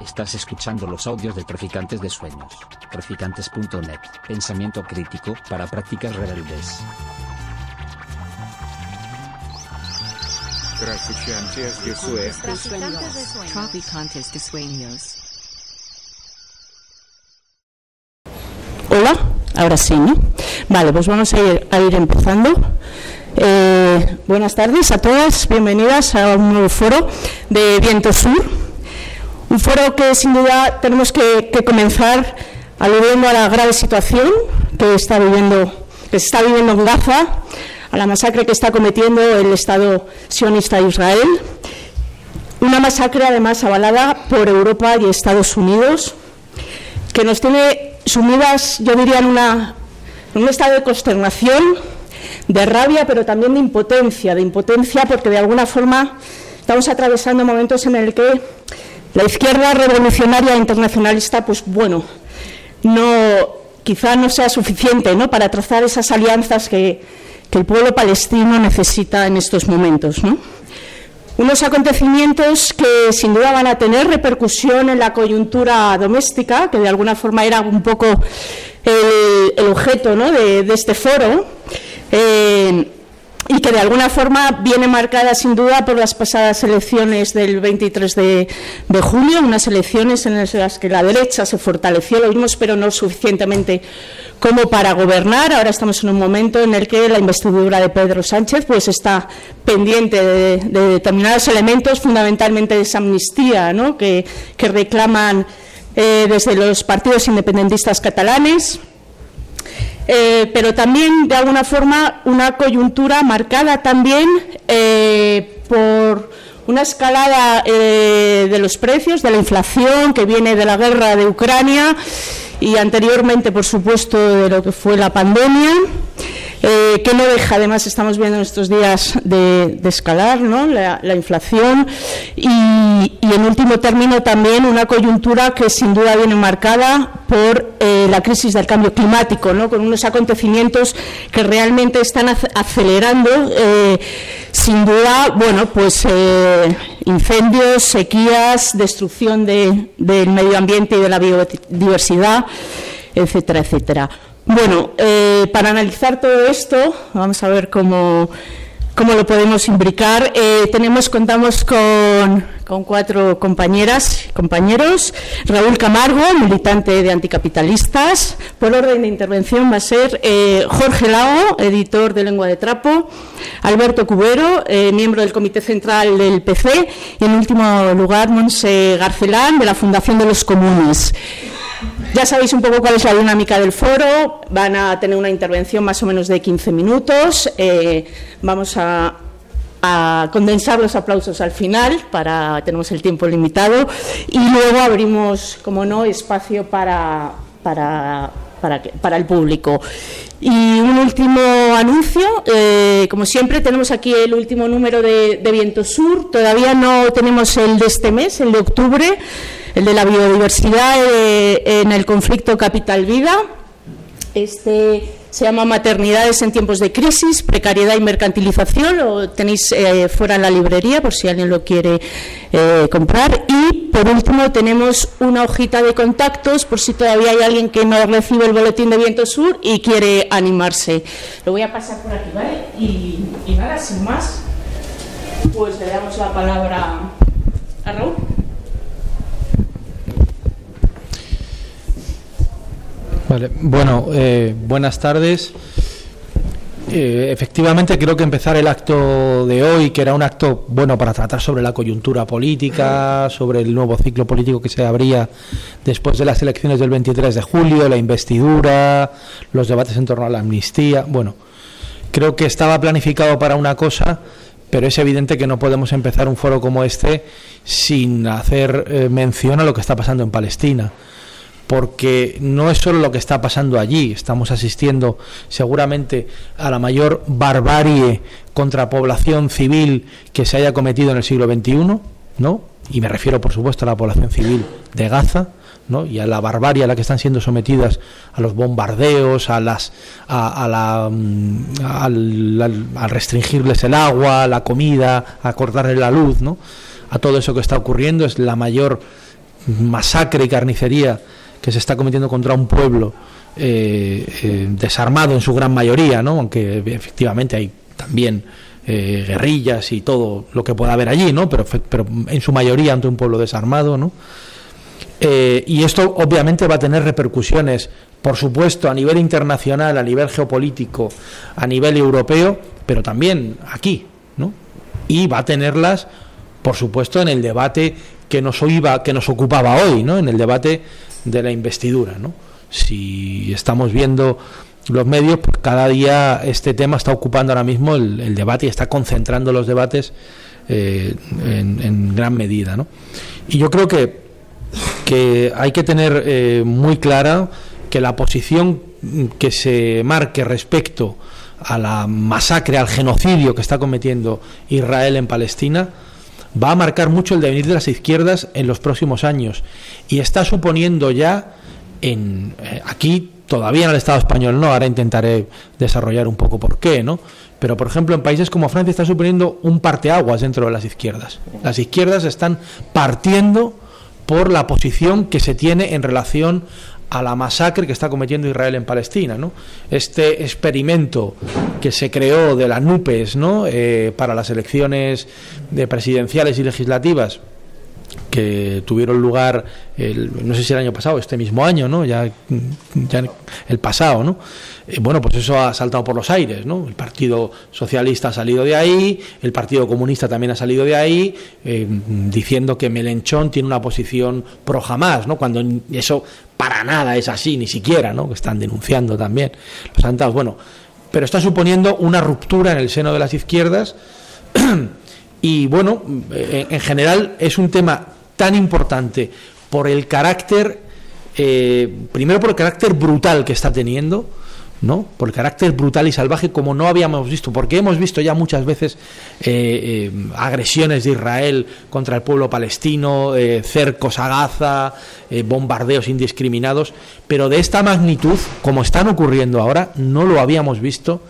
Estás escuchando los audios de Traficantes de Sueños. Traficantes.net. Pensamiento crítico para prácticas rebeldes. Traficantes de Sueños. Traficantes de Sueños. Hola, ahora sí, ¿no? Vale, pues vamos a ir, a ir empezando. Eh, buenas tardes a todas, bienvenidas a un nuevo foro de Viento Sur. Un foro que sin duda tenemos que, comenzar aludiendo a la grave situación que está viviendo, que se está viviendo en Gaza, a la masacre que está cometiendo el Estado sionista de Israel. Una masacre además avalada por Europa y Estados Unidos, que nos tiene sumidas, yo diría, en, en un estado de consternación, de rabia, pero también de impotencia, de impotencia porque de alguna forma estamos atravesando momentos en el que la izquierda revolucionaria internacionalista, pues bueno, no, quizá no sea suficiente para trazar esas alianzas que, el pueblo palestino necesita en estos momentos. ¿no? Unos acontecimientos que sin duda van a tener repercusión en la coyuntura doméstica, que de alguna forma era un poco el, objeto de, este foro. Eh, y que de alguna forma viene marcada sin duda por las pasadas elecciones del 23 de, julio, unas elecciones en las que la derecha se fortaleció, lo vimos, pero no suficientemente como para gobernar. Ahora estamos en un momento en el que la investidura de Pedro Sánchez pues está pendiente de, de determinados elementos, fundamentalmente de esa amnistía ¿no? que, que, reclaman eh, desde los partidos independentistas catalanes. Eh, pero también de alguna forma una coyuntura marcada también eh, por una escalada eh, de los precios, de la inflación que viene de la guerra de Ucrania y anteriormente, por supuesto, de lo que fue la pandemia. Eh, que no deja, además estamos viendo en estos días de, escalar ¿no? la, la, inflación y, y, en último término también una coyuntura que sin duda viene marcada por eh, la crisis del cambio climático, ¿no? con unos acontecimientos que realmente están acelerando eh, sin duda, bueno, pues incendios, sequías, destrucción de, del medio ambiente y de la biodiversidad, etcétera, etcétera. Bueno, eh, para analizar todo esto, vamos a ver cómo, cómo lo podemos imbricar. Eh, tenemos, contamos con, cuatro compañeras compañeros. Raúl Camargo, militante de anticapitalistas. Por orden de intervención va a ser eh, Jorge Lago, editor de Lengua de Trapo. Alberto Cubero, eh, miembro del Comité Central del PC. Y en último lugar, Monse Garcelán, de la Fundación de los Comunes. Ya sabéis un poco cuál es la dinámica del foro. Van a tener una intervención más o menos de 15 minutos. Eh, vamos a, a, condensar los aplausos al final, para tenemos el tiempo limitado. Y luego abrimos, como no, espacio para, para, para, el público. Y un último anuncio, eh, como siempre tenemos aquí el último número de, de Viento Sur, todavía no tenemos el de este mes, el de octubre, el de la biodiversidad eh, en el conflicto capital-vida. Este se llama Maternidades en tiempos de crisis, precariedad y mercantilización. Lo tenéis eh, fuera en la librería por si alguien lo quiere eh, comprar. Y por último tenemos una hojita de contactos por si todavía hay alguien que no recibe el boletín de Viento Sur y quiere animarse. Lo voy a pasar por aquí, ¿vale? Y, y nada, sin más, pues le damos la palabra a Raúl. Bueno, eh, buenas tardes. Eh, efectivamente, creo que empezar el acto de hoy, que era un acto bueno para tratar sobre la coyuntura política, sobre el nuevo ciclo político que se abría después de las elecciones del 23 de julio, la investidura, los debates en torno a la amnistía. Bueno, creo que estaba planificado para una cosa, pero es evidente que no podemos empezar un foro como este sin hacer eh, mención a lo que está pasando en Palestina porque no es solo lo que está pasando allí, estamos asistiendo seguramente a la mayor barbarie contra población civil que se haya cometido en el siglo XXI, ¿no? Y me refiero, por supuesto, a la población civil de Gaza, ¿no? y a la barbarie a la que están siendo sometidas a los bombardeos, a las a, a la al, al, al, restringirles el agua, la comida, a cortarles la luz, ¿no? A todo eso que está ocurriendo es la mayor masacre y carnicería que se está cometiendo contra un pueblo desarmado en su gran mayoría, ¿no? aunque efectivamente hay también guerrillas y todo lo que pueda haber allí, ¿no? pero, pero en su mayoría ante un pueblo desarmado. ¿no? y esto obviamente va a tener repercusiones por supuesto, a nivel internacional, a nivel geopolítico, a nivel europeo, pero también aquí, ¿no? Y va a tenerlas, por supuesto, en el debate que nos que nos ocupaba hoy, ¿no? En el debate de la investidura, ¿no? Si estamos viendo los medios, pues cada día este tema está ocupando ahora mismo el, debate y está concentrando los debates eh, en, gran medida, ¿no? Y yo creo que que hay que tener eh, muy clara que la posición que se marque respecto a la masacre, al genocidio que está cometiendo Israel en Palestina, va a marcar mucho el devenir de las izquierdas en los próximos años y está suponiendo ya en eh, aquí todavía en el Estado español no, ahora intentaré desarrollar un poco por qué, ¿no? Pero por ejemplo en países como Francia está suponiendo un parteaguas dentro de las izquierdas. Las izquierdas están partiendo por la posición que se tiene en relación a la masacre que está cometiendo Israel en Palestina. ¿no? Este experimento que se creó de las NUPES ¿no? Eh, para las elecciones de presidenciales y legislativas que tuvieron lugar el, no sé si el año pasado este mismo año no ya, ya el pasado no eh, bueno pues eso ha saltado por los aires no el partido socialista ha salido de ahí el partido comunista también ha salido de ahí eh, diciendo que Melenchón tiene una posición pro jamás no cuando eso para nada es así ni siquiera no que están denunciando también los atentados. Bueno pero está suponiendo una ruptura en el seno de las izquierdas Y bueno, en general es un tema tan importante por el carácter, eh, primero por el carácter brutal que está teniendo, ¿no? Por el carácter brutal y salvaje como no habíamos visto, porque hemos visto ya muchas veces eh, eh, agresiones de Israel contra el pueblo palestino, cercos a Gaza, bombardeos indiscriminados, pero de esta magnitud, como están ocurriendo ahora, no lo habíamos visto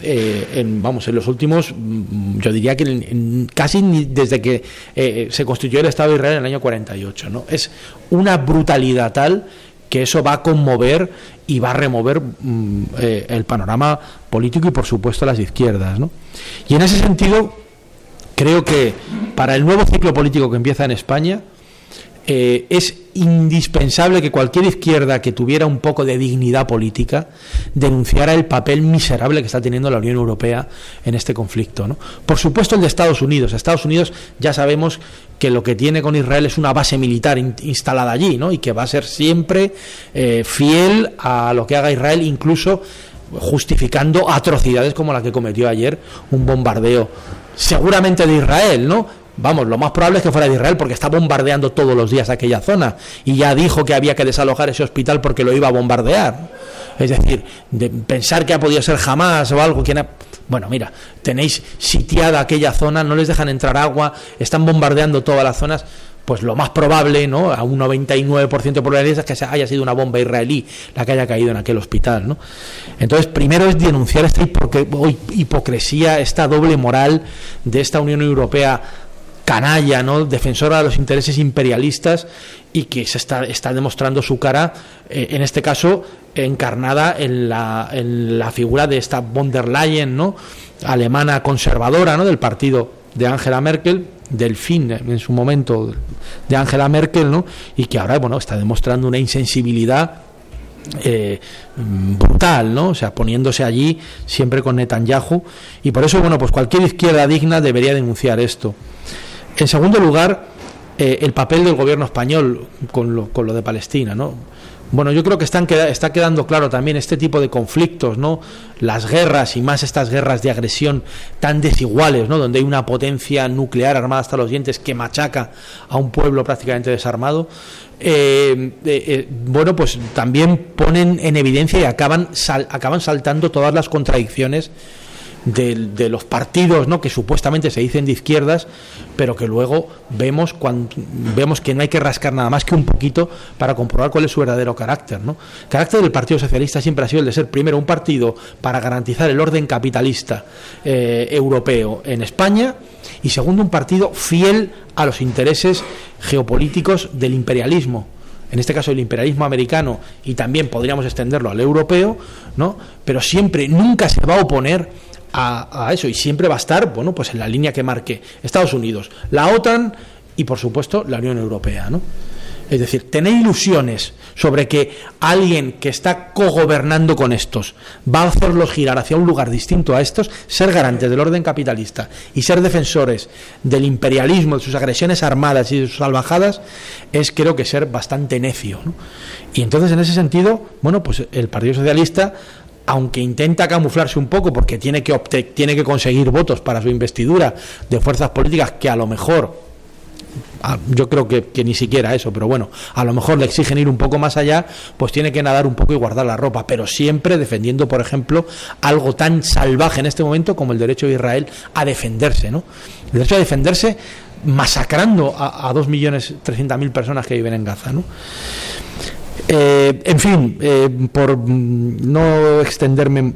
eh, en, vamos, en los últimos, mm, yo diría que casi desde que eh, se constituyó el Estado de Israel en el año 48. ¿no? Es una brutalidad tal que eso va a conmover y va a remover mm, eh, el panorama político y por supuesto las izquierdas. ¿no? Y en ese sentido, creo que para el nuevo ciclo político que empieza en España, eh, es indispensable que cualquier izquierda que tuviera un poco de dignidad política denunciara el papel miserable que está teniendo la Unión Europea en este conflicto. ¿no? Por supuesto el de Estados Unidos. Estados Unidos ya sabemos que lo que tiene con Israel es una base militar instalada allí ¿no? y que va a ser siempre eh, fiel a lo que haga Israel, incluso justificando atrocidades como la que cometió ayer un bombardeo seguramente de Israel, ¿no? Vamos, lo más probable es que fuera de Israel porque está bombardeando todos los días aquella zona y ya dijo que había que desalojar ese hospital porque lo iba a bombardear. Es decir, de pensar que ha podido ser jamás o algo, quien Bueno, mira, tenéis sitiada aquella zona, no les dejan entrar agua, están bombardeando todas las zonas pues lo más probable, ¿no? A un 99% de probabilidades es que haya sido una bomba israelí la que haya caído en aquel hospital, ¿no? Entonces, primero es denunciar esta hipocresía, esta doble moral de esta Unión Europea canalla, ¿no? defensora de los intereses imperialistas y que se está, está demostrando su cara, eh, en este caso, encarnada en la, en la figura de esta von der Leyen, ¿no? alemana conservadora, ¿no? del partido de Angela Merkel, del fin en su momento de Angela Merkel, ¿no? y que ahora bueno, está demostrando una insensibilidad eh, brutal, ¿no? O sea, poniéndose allí siempre con Netanyahu y por eso, bueno, pues cualquier izquierda digna debería denunciar esto. En segundo lugar, eh, el papel del gobierno español con lo, con lo de Palestina, ¿no? Bueno, yo creo que están, está quedando claro también este tipo de conflictos, ¿no? Las guerras y más estas guerras de agresión tan desiguales, ¿no? Donde hay una potencia nuclear armada hasta los dientes que machaca a un pueblo prácticamente desarmado. Eh, eh, bueno, pues también ponen en evidencia y acaban, acaban saltando todas las contradicciones de, los partidos ¿no? que supuestamente se dicen de izquierdas, pero que luego vemos, cuando, vemos que no hay que rascar nada más que un poquito para comprobar cuál es su verdadero carácter. ¿no? El carácter del Partido Socialista siempre ha sido el de ser primero un partido para garantizar el orden capitalista eh, europeo en España y segundo un partido fiel a los intereses geopolíticos del imperialismo en este caso el imperialismo americano y también podríamos extenderlo al europeo, ¿no? Pero siempre, nunca se va a oponer a, eso y siempre va a estar, bueno, pues en la línea que marque Estados Unidos, la OTAN y por supuesto la Unión Europea, ¿no? Es decir, tener ilusiones sobre que alguien que está cogobernando con estos va a hacerlos girar hacia un lugar distinto a estos, ser garantes del orden capitalista y ser defensores del imperialismo, de sus agresiones armadas y de sus salvajadas, es creo que ser bastante necio. ¿no? Y entonces, en ese sentido, bueno, pues el Partido Socialista aunque intenta camuflarse un poco porque tiene que, tiene que conseguir votos para su investidura de fuerzas políticas que a lo mejor yo creo que, que, ni siquiera eso, pero bueno, a lo mejor le exigen ir un poco más allá, pues tiene que nadar un poco y guardar la ropa, pero siempre defendiendo, por ejemplo, algo tan salvaje en este momento como el derecho de Israel a defenderse, ¿no? El derecho a defenderse masacrando a, a 2.300.000 personas que viven en Gaza, ¿no? Eh, en fin, eh, por no extenderme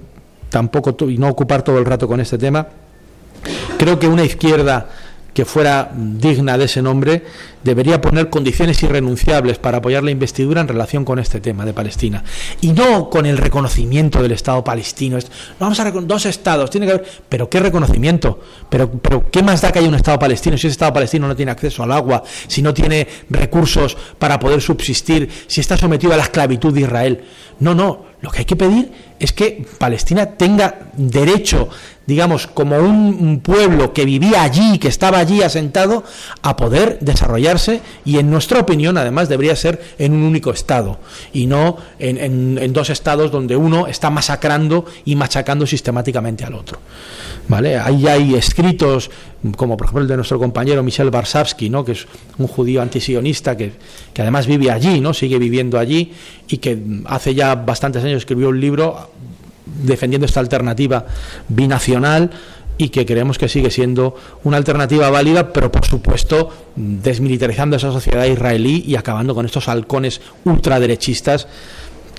tampoco y no ocupar todo el rato con este tema, creo que una izquierda que fuera digna de ese nombre, debería poner condiciones irrenunciables para apoyar la investidura en relación con este tema de Palestina. Y no con el reconocimiento del Estado palestino. Vamos a dos estados, tiene que haber. Pero ¿qué reconocimiento? Pero, pero ¿qué más da que haya un Estado palestino si ese Estado palestino no tiene acceso al agua, si no tiene recursos para poder subsistir, si está sometido a la esclavitud de Israel? No, no. Lo que hay que pedir es que Palestina tenga derecho digamos, como un, pueblo que vivía allí, que estaba allí asentado, a poder desarrollarse y en nuestra opinión además debería ser en un único estado y no en, en, dos estados donde uno está masacrando y machacando sistemáticamente al otro. ¿Vale? Ahí hay escritos como por ejemplo el de nuestro compañero Michel Barsavsky, ¿no? que es un judío antisionista que, que además vive allí, ¿no? sigue viviendo allí y que hace ya bastantes años escribió un libro defendiendo esta alternativa binacional y que creemos que sigue siendo una alternativa válida, pero por supuesto desmilitarizando esa sociedad israelí y acabando con estos halcones ultraderechistas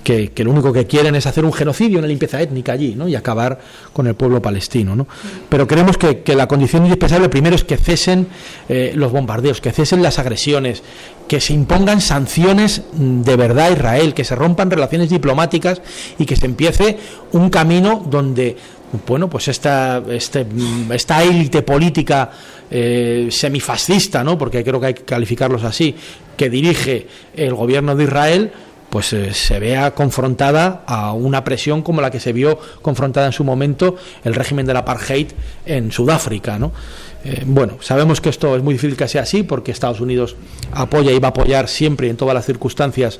que, lo único que quieren es hacer un genocidio, una limpieza étnica allí, ¿no? Y acabar con el pueblo palestino, ¿no? Pero creemos que, que la condición indispensable primero es que cesen eh, los bombardeos, que cesen las agresiones, que se impongan sanciones de verdad a Israel, que se rompan relaciones diplomáticas y que se empiece un camino donde bueno, pues esta, este, esta élite política eh, semifascista, ¿no? porque creo que hay que calificarlos así, que dirige el gobierno de Israel, pues eh, se vea confrontada a una presión como la que se vio confrontada en su momento el régimen del apartheid en Sudáfrica, ¿no? Eh, bueno, sabemos que esto es muy difícil que sea así porque Estados Unidos apoya y va a apoyar siempre y en todas las circunstancias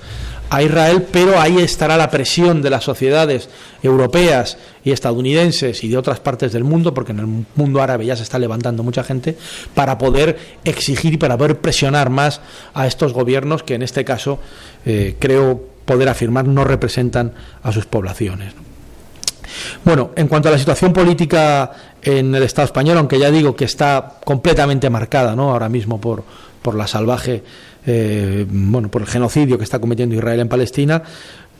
a Israel, pero ahí estará la presión de las sociedades europeas y estadounidenses y de otras partes del mundo, porque en el mundo árabe ya se está levantando mucha gente, para poder exigir y para poder presionar más a estos gobiernos que en este caso eh, creo poder afirmar no representan a sus poblaciones. Bueno, en cuanto a la situación política en el Estado español, aunque ya digo que está completamente marcada, ¿no? Ahora mismo por, por la salvaje, eh, bueno, por el genocidio que está cometiendo Israel en Palestina.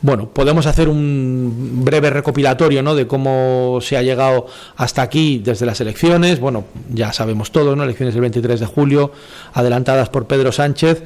Bueno, podemos hacer un breve recopilatorio ¿no? de cómo se ha llegado hasta aquí desde las elecciones. Bueno, ya sabemos todo, ¿no? Elecciones del 23 de julio, adelantadas por Pedro Sánchez,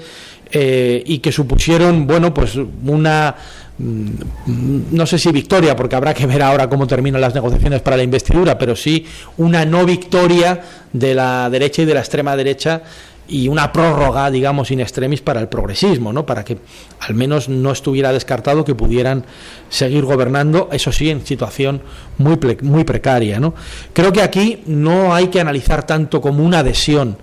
eh, y que supusieron, bueno, pues una Mm, no sé si victoria, porque habrá que ver ahora cómo terminan las negociaciones para la investidura, pero sí una no victoria de la derecha y de la extrema derecha y una prórroga, digamos, in extremis para el progresismo, ¿no? Para que al menos no estuviera descartado que pudieran seguir gobernando, eso sí, en situación muy, muy precaria, ¿no? Creo que aquí no hay que analizar tanto como una adhesión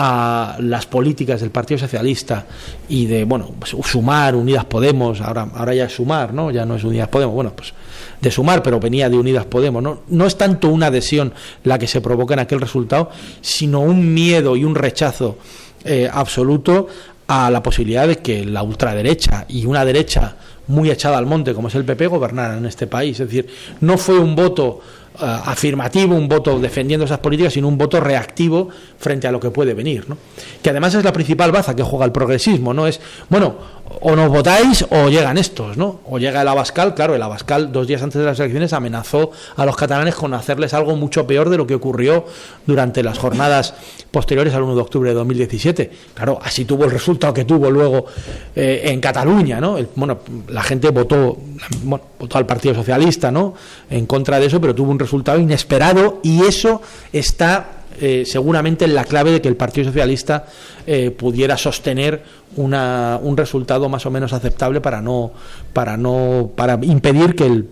a las políticas del Partido Socialista y de, bueno, sumar, Unidas Podemos, ahora, ahora ya es sumar, ¿no? Ya no es Unidas Podemos, bueno, pues de sumar, pero venía de Unidas Podemos, ¿no? No es tanto una adhesión la que se provoca en aquel resultado, sino un miedo y un rechazo eh, absoluto a la posibilidad de que la ultraderecha y una derecha muy echada al monte como es el PP gobernaran en este país. Es decir, no fue un voto afirmativo, un voto defendiendo esas políticas, sino un voto reactivo frente a lo que puede venir, ¿no? Que además es la principal baza que juega el progresismo, ¿no? Es, bueno, o nos votáis o llegan estos, ¿no? O llega el Abascal, claro, el Abascal dos días antes de las elecciones amenazó a los catalanes con hacerles algo mucho peor de lo que ocurrió durante las jornadas posteriores al 1 de octubre de 2017. Claro, así tuvo el resultado que tuvo luego eh, en Cataluña, ¿no? bueno, la gente votó, bueno, votó al Partido Socialista, ¿no? En contra de eso, pero tuvo un resultado inesperado y eso está eh, seguramente en la clave de que el Partido Socialista eh, pudiera sostener una, un resultado más o menos aceptable para no para no para impedir que el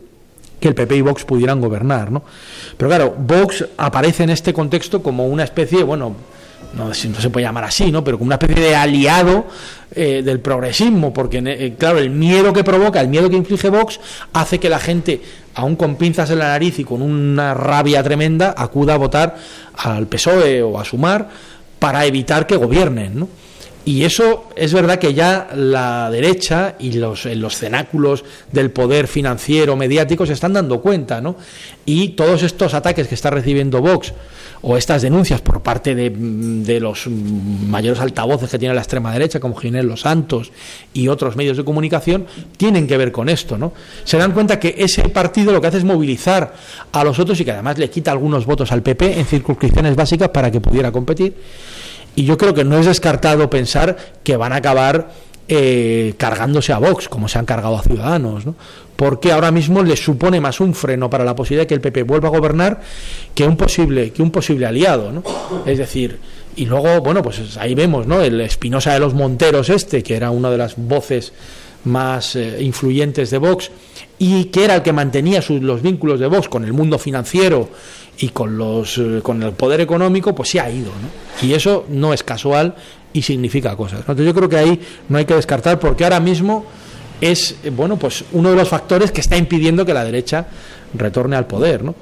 que el PP y Vox pudieran gobernar, ¿no? Pero claro, Vox aparece en este contexto como una especie, bueno, no, no se puede llamar así, ¿no? Pero como una especie de aliado eh, del progresismo, porque, claro, el miedo que provoca, el miedo que inflige Vox, hace que la gente, aún con pinzas en la nariz y con una rabia tremenda, acuda a votar al PSOE o a Sumar para evitar que gobiernen, ¿no? Y eso es verdad que ya la derecha y los, los cenáculos del poder financiero, mediático, se están dando cuenta, ¿no? Y todos estos ataques que está recibiendo Vox o estas denuncias por parte de, de, los mayores altavoces que tiene la extrema derecha, como Ginés Los Santos y otros medios de comunicación, tienen que ver con esto, ¿no? Se dan cuenta que ese partido lo que hace es movilizar a los otros y que además le quita algunos votos al PP en circunscripciones básicas para que pudiera competir y yo creo que no es descartado pensar que van a acabar eh, cargándose a Vox, como se han cargado a Ciudadanos, ¿no? porque ahora mismo les supone más un freno para la posibilidad de que el PP vuelva a gobernar que un posible, que un posible aliado. ¿no? Es decir, y luego, bueno, pues ahí vemos, ¿no? El Espinosa de los Monteros este, que era una de las voces más eh, influyentes de Vox y que era el que mantenía sus, los vínculos de Vox con el mundo financiero y con, los, eh, con el poder económico, pues se ha ido. ¿no? Y eso no es casual y significa cosas. Entonces yo creo que ahí no hay que descartar porque ahora mismo es eh, bueno pues uno de los factores que está impidiendo que la derecha retorne al poder. ¿no?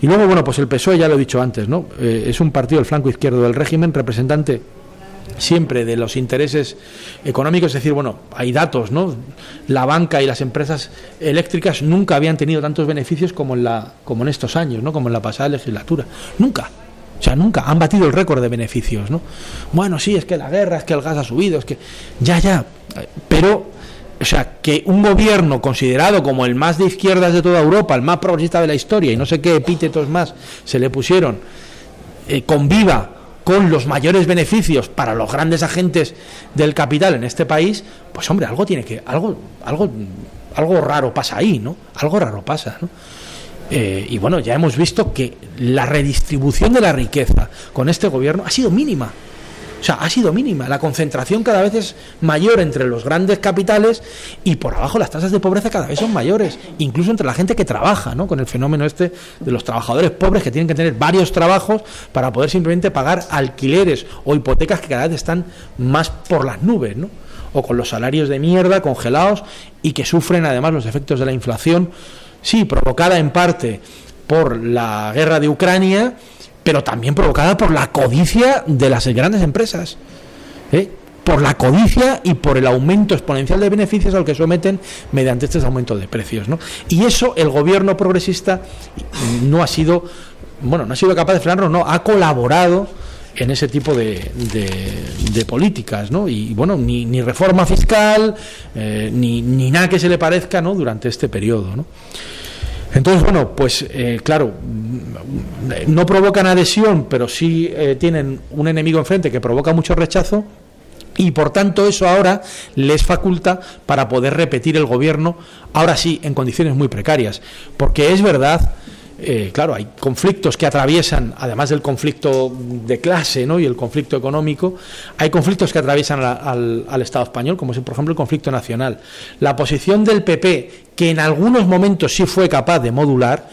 Y luego, bueno, pues el PSOE, ya lo he dicho antes, ¿no? Eh, es un partido del flanco izquierdo del régimen, representante siempre de los intereses económicos, es decir, bueno, hay datos, ¿no? La banca y las empresas eléctricas nunca habían tenido tantos beneficios como en la como en estos años, ¿no? Como en la pasada legislatura. Nunca. O sea, nunca han batido el récord de beneficios, ¿no? Bueno, sí, es que la guerra, es que el gas ha subido, es que ya ya, pero o sea, que un gobierno considerado como el más de izquierdas de toda Europa, el más progresista de la historia y no sé qué epítetos más se le pusieron, eh, conviva con los mayores beneficios para los grandes agentes del capital en este país, pues hombre, algo tiene que, algo, algo, algo raro pasa ahí, ¿no? Algo raro pasa, ¿no? Eh, y bueno, ya hemos visto que la redistribución de la riqueza con este gobierno ha sido mínima. O sea, ha sido mínima. La concentración cada vez es mayor entre los grandes capitales y por abajo las tasas de pobreza cada vez son mayores, incluso entre la gente que trabaja, ¿no? Con el fenómeno este de los trabajadores pobres que tienen que tener varios trabajos para poder simplemente pagar alquileres o hipotecas que cada vez están más por las nubes, ¿no? O con los salarios de mierda congelados y que sufren además los efectos de la inflación, sí, provocada en parte por la guerra de Ucrania pero también provocada por la codicia de las grandes empresas. ¿eh? por la codicia y por el aumento exponencial de beneficios al que someten mediante estos aumentos de precios. ¿no? Y eso el gobierno progresista no ha sido, bueno, no ha sido capaz de frenarlo, no, ha colaborado en ese tipo de, políticas, ¿no? Y bueno, ni, ni reforma fiscal, eh, ni, ni nada que se le parezca, ¿no? Durante este periodo, ¿no? Entonces, bueno, pues eh, claro, no provocan adhesión, pero sí eh, tienen un enemigo enfrente que provoca mucho rechazo y por tanto eso ahora les faculta para poder repetir el gobierno, ahora sí, en condiciones muy precarias. Porque es verdad eh, claro, hay conflictos que atraviesan, además del conflicto de clase ¿no? y el conflicto económico, hay conflictos que atraviesan al, al, Estado español, como es, por ejemplo, el conflicto nacional. La posición del PP, que en algunos momentos sí fue capaz de modular,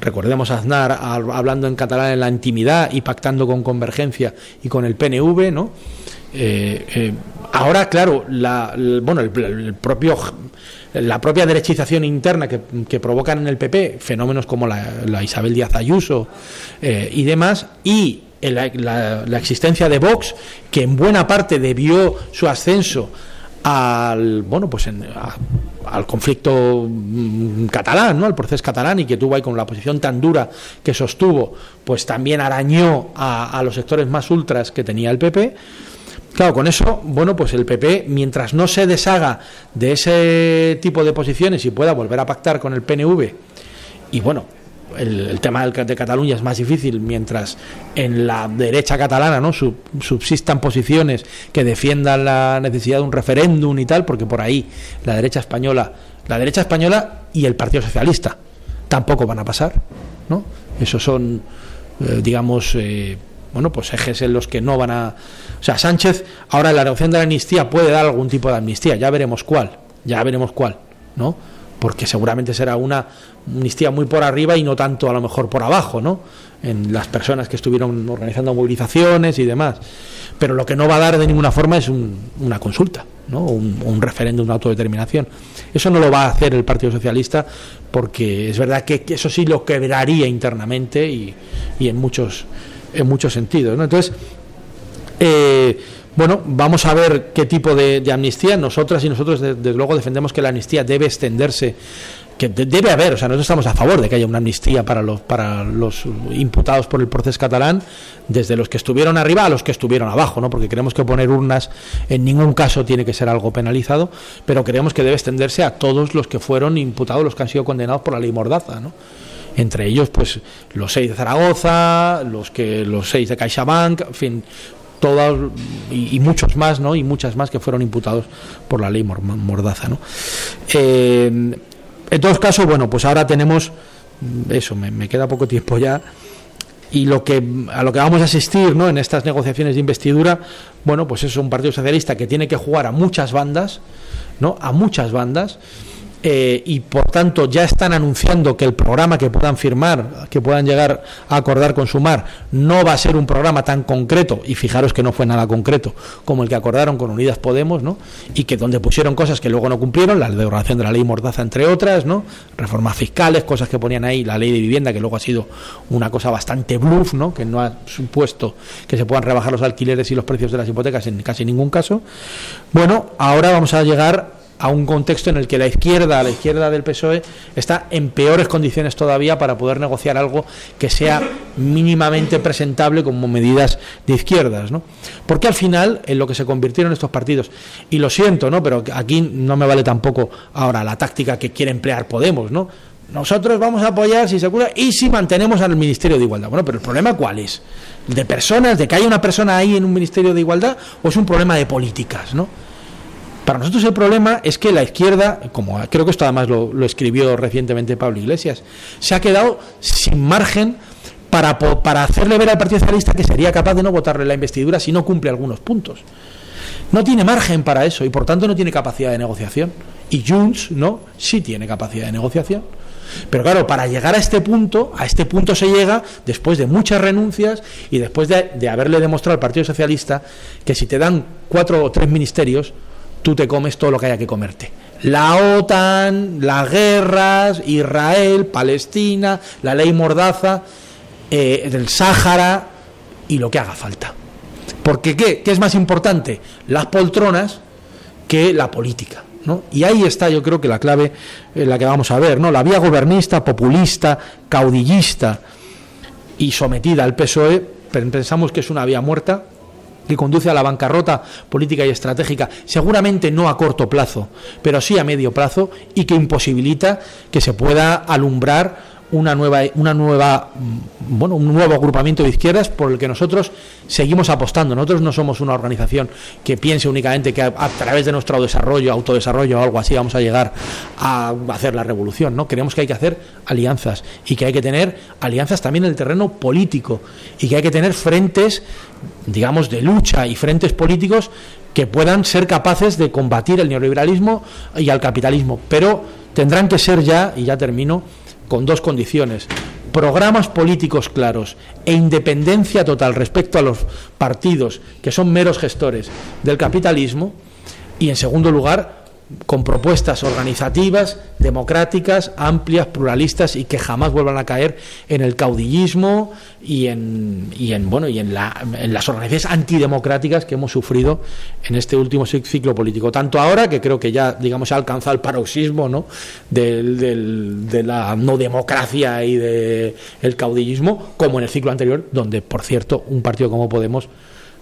recordemos a Aznar hablando en catalán en la intimidad y pactando con Convergencia y con el PNV, ¿no? Eh, eh, ahora, claro, la, bueno, el propio la propia derechización interna que, provocan en el PP fenómenos como la, Isabel Díaz Ayuso eh, y demás, y la, existencia de Vox, que en buena parte debió su ascenso al bueno pues al conflicto mm, catalán, ¿no? al proceso catalán y que tuvo ahí con la posición tan dura que sostuvo, pues también arañó a, a los sectores más ultras que tenía el PP. Claro, con eso, bueno, pues el PP, mientras no se deshaga de ese tipo de posiciones y pueda volver a pactar con el PNV, y bueno, el, tema de Cataluña es más difícil, mientras en la derecha catalana no Sub- subsistan posiciones que defiendan la necesidad de un referéndum y tal, porque por ahí la derecha española, la derecha española y el Partido Socialista tampoco van a pasar, ¿no? Esos son, eh, digamos, eh, bueno, pues ejes en los que no van a. O sea, Sánchez, ahora en la negociación de la amnistía puede dar algún tipo de amnistía, ya veremos cuál, ya veremos cuál, ¿no? Porque seguramente será una amnistía muy por arriba y no tanto a lo mejor por abajo, ¿no? En las personas que estuvieron organizando movilizaciones y demás. Pero lo que no va a dar de ninguna forma es un- una consulta, ¿no? Un, referéndum de autodeterminación. Eso no lo va a hacer el Partido Socialista porque es verdad que, que eso sí lo quebraría internamente y, y en muchos en muchos sentidos, ¿no? Entonces, eh, bueno, vamos a ver qué tipo de, amnistía. Nosotras y nosotros, de- desde luego, defendemos que la amnistía debe extenderse, que de- debe haber, o sea, nosotros estamos a favor de que haya una amnistía para los, para los imputados por el proceso catalán, desde los que estuvieron arriba a los que estuvieron abajo, ¿no? Porque creemos que poner urnas en ningún caso tiene que ser algo penalizado, pero creemos que debe extenderse a todos los que fueron imputados, los que han sido condenados por la ley Mordaza, ¿no? Entre ellos pues los seis de Zaragoza, los que los seis de CaixaBank, en fin, todos y, muchos más, ¿no? Y muchas más que fueron imputados por la ley Mor- Mordaza, ¿no? En todos casos, bueno, pues ahora tenemos mm, eso, me, me queda poco tiempo ya y lo que a lo que vamos a asistir ¿no? en estas negociaciones de investidura bueno pues es un partido socialista que tiene que jugar a muchas bandas no a muchas bandas eh, y por tanto ya están anunciando que el programa que puedan firmar, que puedan llegar a acordar con Sumar, no va a ser un programa tan concreto, y fijaros que no fue nada concreto, como el que acordaron con Unidas Podemos, ¿no? y que donde pusieron cosas que luego no cumplieron, la derogación de la ley Mordaza, entre otras, ¿no? reformas fiscales, cosas que ponían ahí, la ley de vivienda, que luego ha sido una cosa bastante bluff, ¿no? que no ha supuesto que se puedan rebajar los alquileres y los precios de las hipotecas en casi ningún caso. Bueno, ahora vamos a llegar a un contexto en el que la izquierda, la izquierda del PSOE, está en peores condiciones todavía para poder negociar algo que sea mínimamente presentable como medidas de izquierdas, ¿no? Porque al final, en lo que se convirtieron estos partidos, y lo siento, ¿no? Pero aquí no me vale tampoco ahora la táctica que quiere emplear Podemos, ¿no? Nosotros vamos a apoyar si se cura y si mantenemos al Ministerio de Igualdad. Bueno, pero el problema cuál es? ¿De personas, de que haya una persona ahí en un Ministerio de Igualdad o es un problema de políticas, ¿no? Para nosotros el problema es que la izquierda, como creo que esto además lo, escribió recientemente Pablo Iglesias, se ha quedado sin margen para, para hacerle ver al Partido Socialista que sería capaz de no votarle la investidura si no cumple algunos puntos. No tiene margen para eso y por tanto no tiene capacidad de negociación. Y Junts, ¿no? Sí tiene capacidad de negociación. Pero claro, para llegar a este punto, a este punto se llega después de muchas renuncias y después de, de haberle demostrado al Partido Socialista que si te dan cuatro o tres ministerios, tú te comes todo lo que haya que comerte. La OTAN, las guerras, Israel, Palestina, la ley Mordaza, eh, el Sáhara y lo que haga falta. Porque ¿qué? ¿Qué es más importante? Las poltronas que la política. ¿no? Y ahí está, yo creo que la clave en la que vamos a ver, ¿no? La vía gobernista, populista, caudillista y sometida al PSOE, pe- pensamos que es una vía muerta que conduce a la bancarrota política y estratégica, seguramente no a corto plazo, pero sí a medio plazo y que imposibilita que se pueda alumbrar una nueva una nueva mm, bueno, un nuevo agrupamiento de izquierdas por el que nosotros seguimos apostando. Nosotros no somos una organización que piense únicamente que a, través de nuestro desarrollo, autodesarrollo o algo así vamos a llegar a hacer la revolución, ¿no? Creemos que hay que hacer alianzas y que hay que tener alianzas también en el terreno político y que hay que tener frentes digamos de lucha y frentes políticos que puedan ser capaces de combatir el neoliberalismo y al capitalismo, pero tendrán que ser ya y ya termino con dos condiciones. Programas políticos claros e independencia total respecto a los partidos que son meros gestores del capitalismo. Y en segundo lugar con propuestas organizativas, democráticas, amplias, pluralistas y que jamás vuelvan a caer en el caudillismo y en, y en bueno y en, las organizaciones antidemocráticas que hemos sufrido en este último ciclo político. Tanto ahora que creo que ya digamos ha alcanzado el paroxismo ¿no? de la no democracia y del el caudillismo, como en el ciclo anterior, donde por cierto un partido como Podemos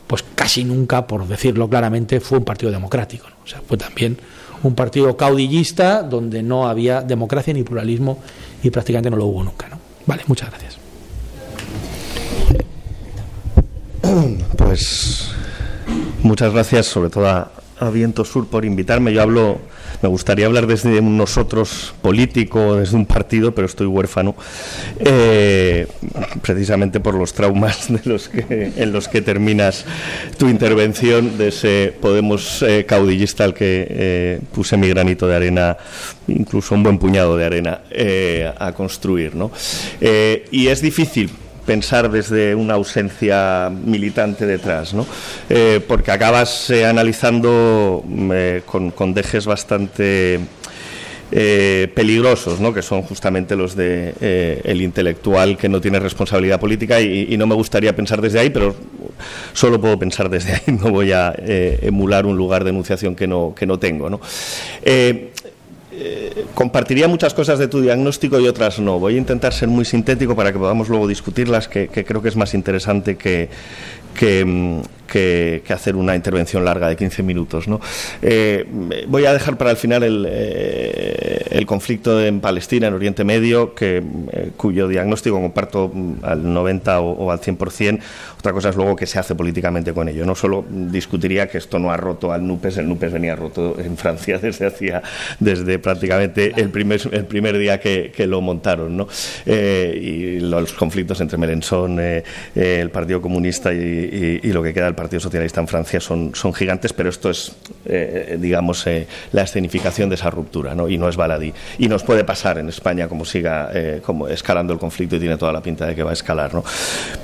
pues casi nunca, por decirlo claramente, fue un partido democrático. O sea, fue también un partido caudillista donde no había democracia ni pluralismo y prácticamente no lo hubo nunca. ¿no? Vale, muchas gracias. Pues muchas gracias, sobre todo a, a Viento Sur, por invitarme. Yo hablo me gustaría hablar desde nosotros político, desde un partido, pero estoy huérfano, eh, precisamente por los traumas de los que, en los que terminas tu intervención, de ese Podemos eh, caudillista al que eh, puse mi granito de arena, incluso un buen puñado de arena, a construir. ¿no? y es difícil pensar desde una ausencia militante detrás, ¿no? Eh, porque acabas eh, analizando mm, eh, con, dejes bastante peligrosos, ¿no? que son justamente los de el intelectual que no tiene responsabilidad política y, no me gustaría pensar desde ahí, pero solo puedo pensar desde ahí, no voy a emular un lugar de enunciación que no, que no tengo. ¿no? Eh, compartiría muchas cosas de tu diagnóstico y otras no. Voy a intentar ser muy sintético para que podamos luego discutirlas, que, que creo que es más interesante que, que, mm, que, hacer una intervención larga de 15 minutos. ¿no? Eh, voy a dejar para el final el, eh, conflicto en Palestina, en Oriente Medio, que, eh, cuyo diagnóstico comparto mm, al 90 o, al 100%. Otra cosa es luego que se hace políticamente con ello. No solo discutiría que esto no ha roto al NUPES, el NUPES venía roto en Francia desde hacía, desde prácticamente el primer, el primer día que, lo montaron. ¿no? y los conflictos entre Melenchon, el Partido Comunista y, y, lo que queda del Partido Socialista en Francia son, son gigantes, pero esto es, eh, digamos, eh, la escenificación de esa ruptura, ¿no? y no es baladí. Y nos puede pasar en España como siga eh, como escalando el conflicto y tiene toda la pinta de que va a escalar. ¿no?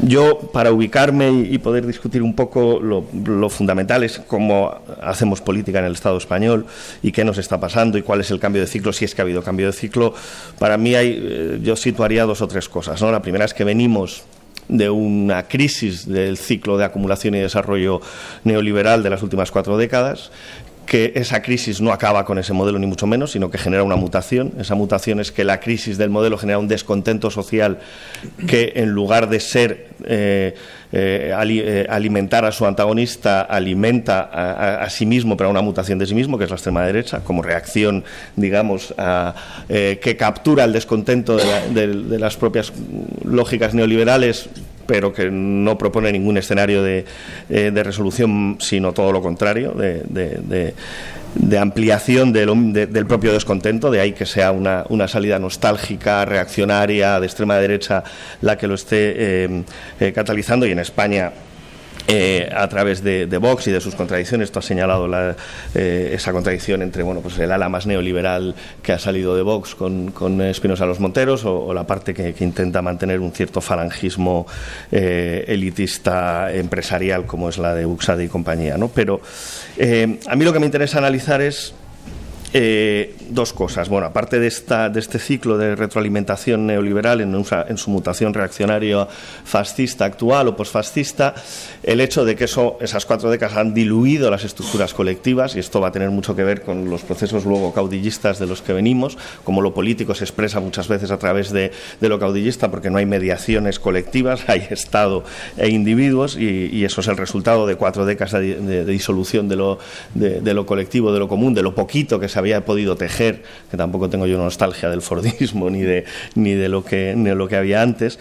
Yo, para ubicarme y, poder discutir un poco lo, lo, fundamental es cómo hacemos política en el Estado español y qué nos está pasando y cuál es el cambio de ciclo, si es que ha habido cambio de ciclo. Para mí hay, yo situaría dos o tres cosas. ¿no? La primera es que venimos de una crisis del ciclo de acumulación y desarrollo neoliberal de las últimas cuatro décadas, que esa crisis no acaba con ese modelo ni mucho menos, sino que genera una mutación. Esa mutación es que la crisis del modelo genera un descontento social que en lugar de ser eh, eh, eh, alimentar a su antagonista, alimenta a, sí mismo, pero a una mutación de sí mismo, que es la extrema derecha, como reacción, digamos, que captura el descontento de, las propias lógicas neoliberales pero que no propone ningún escenario de, eh, resolución, sino todo lo contrario, de, ampliación del propio descontento, de ahí que sea una, salida nostálgica, reaccionaria, de extrema derecha la que lo esté eh, eh, catalizando. Y en España eh, a través de, Vox y de sus contradicciones. Esto ha señalado eh, esa contradicción entre bueno, pues el ala más neoliberal que ha salido de Vox con, con Espinosa Los Monteros o, la parte que, intenta mantener un cierto falangismo eh, elitista empresarial como es la de Uxade y compañía. ¿no? Pero a mí lo que me interesa analizar es eh, dos cosas. Bueno, aparte de, esta, de este ciclo de retroalimentación neoliberal en, en su mutación reaccionaria fascista actual o posfascista, el hecho de que esas cuatro décadas han diluido las estructuras colectivas, y esto va a tener mucho que ver con los procesos luego caudillistas de los que venimos, como lo político se expresa muchas veces a través de, lo caudillista, porque no hay mediaciones colectivas, hay Estado e individuos, y, eso es el resultado de cuatro décadas de, disolución de lo, colectivo, de lo común, de lo poquito que se había podido tejer, que tampoco tengo yo nostalgia del Fordismo ni de, lo, que, ni de lo que había antes,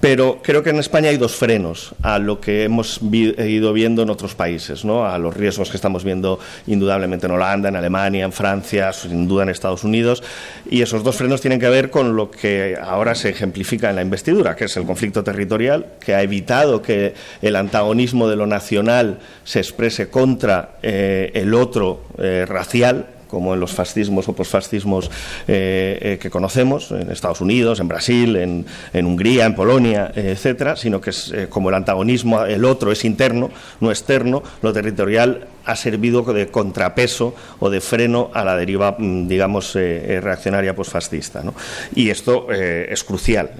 pero creo que en España hay dos frenos a lo que hemos ido viendo en otros países, ¿no? a los riesgos que estamos viendo indudablemente en Holanda, en Alemania, en Francia, sin duda en Estados Unidos. Y esos dos frenos tienen que ver con lo que ahora se ejemplifica en la investidura, que es el conflicto territorial, que ha evitado que el antagonismo de lo nacional se exprese contra eh, el otro eh, racial como en los fascismos o posfascismos eh, eh, que conocemos, en Estados Unidos, en Brasil, en, Hungría, en Polonia, eh, etcétera, sino que es como el antagonismo, el otro es interno, no externo, lo territorial ha servido de contrapeso o de freno a la deriva, mm, digamos, eh, reaccionaria posfascista. ¿no? Y esto es crucial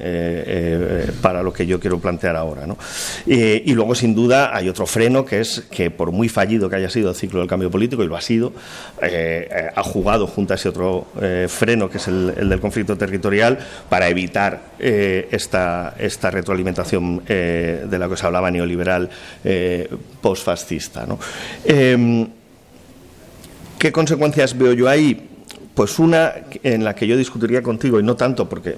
para lo que yo quiero plantear ahora. ¿no? y luego, sin duda, hay otro freno que es que, por muy fallido que haya sido el ciclo del cambio político, y lo ha sido, ha jugado junto a ese otro freno que es el, el, del conflicto territorial para evitar esta, esta retroalimentación de la que se hablaba neoliberal eh, postfascista. Em, ¿Qué consecuencias veo yo ahí? Pues una en la que yo discutiría contigo, y no tanto porque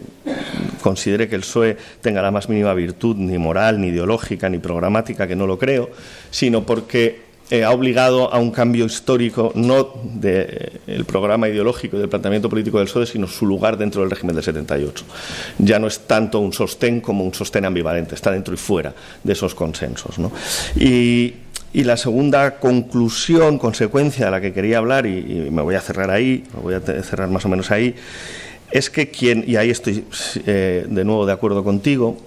considere que el PSOE tenga la más mínima virtud, ni moral, ni ideológica, ni programática, que no lo creo, sino porque eh, ha obligado a un cambio histórico, no del programa ideológico y del planteamiento político del PSOE, sino su lugar dentro del régimen del 78. Ya no es tanto un sostén como un sostén ambivalente, está dentro y fuera de esos consensos. Y, la segunda conclusión, consecuencia de la que quería hablar, y, me voy a cerrar ahí, me voy a cerrar más o menos ahí, es que quien, y ahí estoy eh, de nuevo de acuerdo contigo,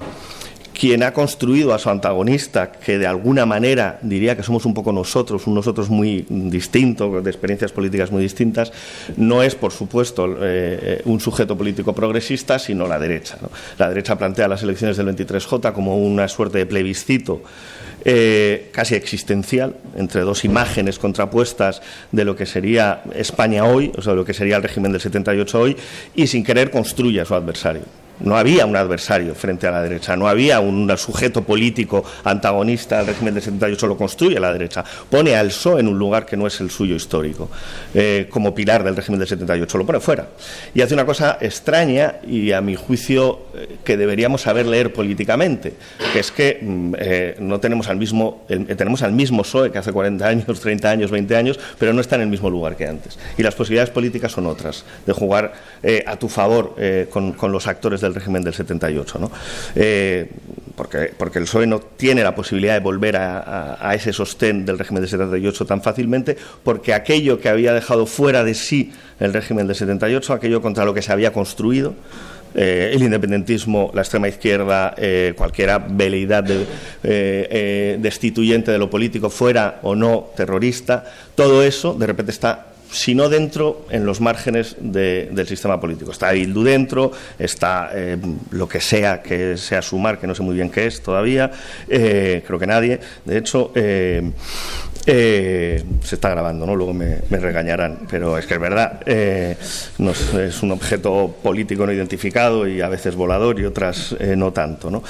quien ha construido a su antagonista, que de alguna manera diría que somos un poco nosotros, un nosotros muy distinto, de experiencias políticas muy distintas, no es, por supuesto, eh, un sujeto político progresista, sino la derecha. La derecha plantea las elecciones del 23J como una suerte de plebiscito eh, casi existencial entre dos imágenes contrapuestas de lo que sería España hoy, o sea, lo que sería el régimen del 78 hoy, y sin querer construye a su adversario. No había un adversario frente a la derecha, no había un sujeto político antagonista al régimen de 78, lo construye la derecha. Pone al PSOE en un lugar que no es el suyo histórico, eh, como pilar del régimen de 78, lo pone fuera. Y hace una cosa extraña y a mi juicio eh, que deberíamos saber leer políticamente, que es que mm, eh, no tenemos al mismo, tenemos al mismo PSOE que hace 40 años, 30 años, 20 años, pero no está en el mismo lugar que antes. Y las posibilidades políticas son otras, de jugar a tu favor con, con los actores del régimen del 78, ¿no? Eh, porque, porque el PSOE no tiene la posibilidad de volver a, ese sostén del régimen del 78 tan fácilmente, porque aquello que había dejado fuera de sí el régimen del 78, aquello contra lo que se había construido, eh, el independentismo, la extrema izquierda, eh, cualquier veleidad destituyente de lo político, fuera o no terrorista, todo eso de repente está sino dentro, en los márgenes del sistema político. Está Bildu dentro, está eh, lo que sea que sea sumar, que no sé muy bien qué es todavía, eh, creo que nadie. De hecho, eh, se está grabando, ¿no? Luego me, regañarán, pero es que es verdad. es un objeto político no identificado y a veces volador y otras no tanto, ¿no?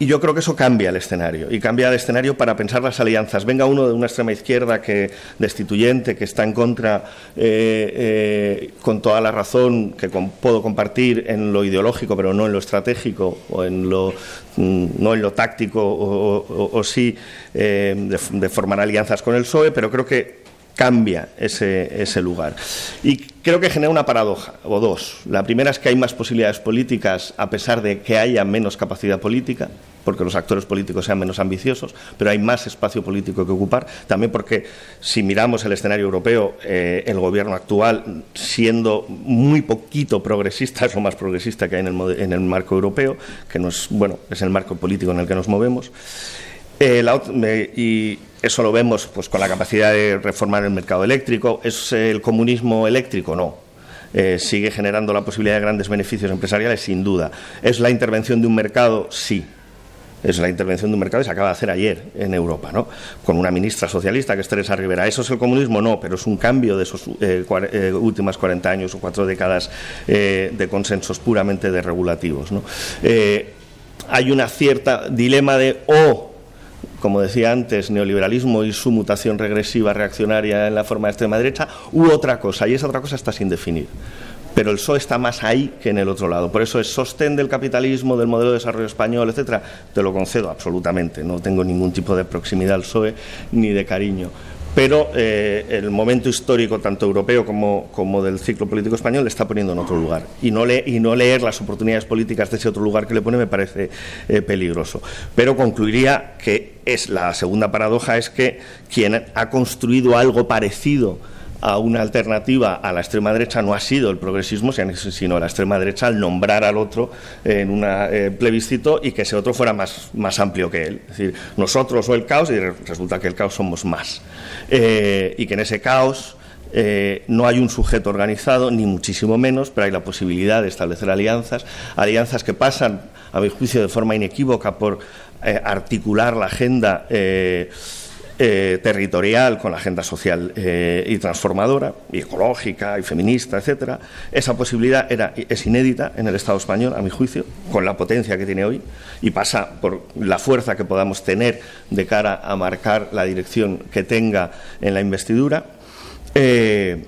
Y yo creo que eso cambia el escenario, y cambia el escenario para pensar las alianzas. Venga uno de una extrema izquierda que destituyente, que está en contra, eh, eh, con toda la razón, que puedo compartir en lo ideológico, pero no en lo estratégico, o en lo, mm, no en lo táctico, o, sí eh, de, formar alianzas con el PSOE, pero creo que cambia ese, ese lugar. Y creo que genera una paradoja, o dos. La primera es que hay más posibilidades políticas a pesar de que haya menos capacidad política, porque los actores políticos sean menos ambiciosos, pero hay más espacio político que ocupar. También porque si miramos el escenario europeo, eh, el gobierno actual, siendo muy poquito progresista, es lo más progresista que hay en el, en el marco europeo, que no es, bueno, es el marco político en el que nos movemos. Eh, y eso lo vemos pues, con la capacidad de reformar el mercado eléctrico. ¿Es el comunismo eléctrico? No. Eh, sigue generando la posibilidad de grandes beneficios empresariales, sin duda. ¿Es la intervención de un mercado? Sí. Es la intervención de un mercado que se acaba de hacer ayer en Europa, ¿no? Con una ministra socialista que es Teresa Rivera. ¿Eso es el comunismo? No, pero es un cambio de esos eh, últimas 40 años o cuatro décadas de consensos puramente desregulativos. ¿no? hay una cierta dilema de o como decía antes, neoliberalismo y su mutación regresiva reaccionaria en la forma de extrema derecha, u otra cosa, y esa otra cosa está sin definir. Pero el PSOE está más ahí que en el otro lado. Por eso es sostén del capitalismo, del modelo de desarrollo español, etcétera. Te lo concedo absolutamente. No tengo ningún tipo de proximidad al PSOE ni de cariño pero eh, el momento histórico, tanto europeo como, del ciclo político español, le está poniendo en otro lugar. Y no, y no leer las oportunidades políticas de ese otro lugar que le pone me parece eh, peligroso. Pero concluiría que es la segunda paradoja es que quien ha construido algo parecido a una alternativa a la extrema derecha no ha sido el progresismo, sino la extrema derecha al nombrar al otro en un eh, plebiscito y que ese otro fuera más, más amplio que él. Es decir, nosotros o el caos, y resulta que el caos somos más. Eh, y que en ese caos eh, no hay un sujeto organizado, ni muchísimo menos, pero hay la posibilidad de establecer alianzas, alianzas que pasan, a mi juicio, de forma inequívoca por articular la agenda eh, territorial con la agenda social eh, y transformadora, y ecológica, y feminista, etcétera, esa posibilidad es inédita en el Estado español, a mi juicio, con la potencia que tiene hoy, y pasa por la fuerza que podamos tener de cara a marcar la dirección que tenga en la investidura. Eh,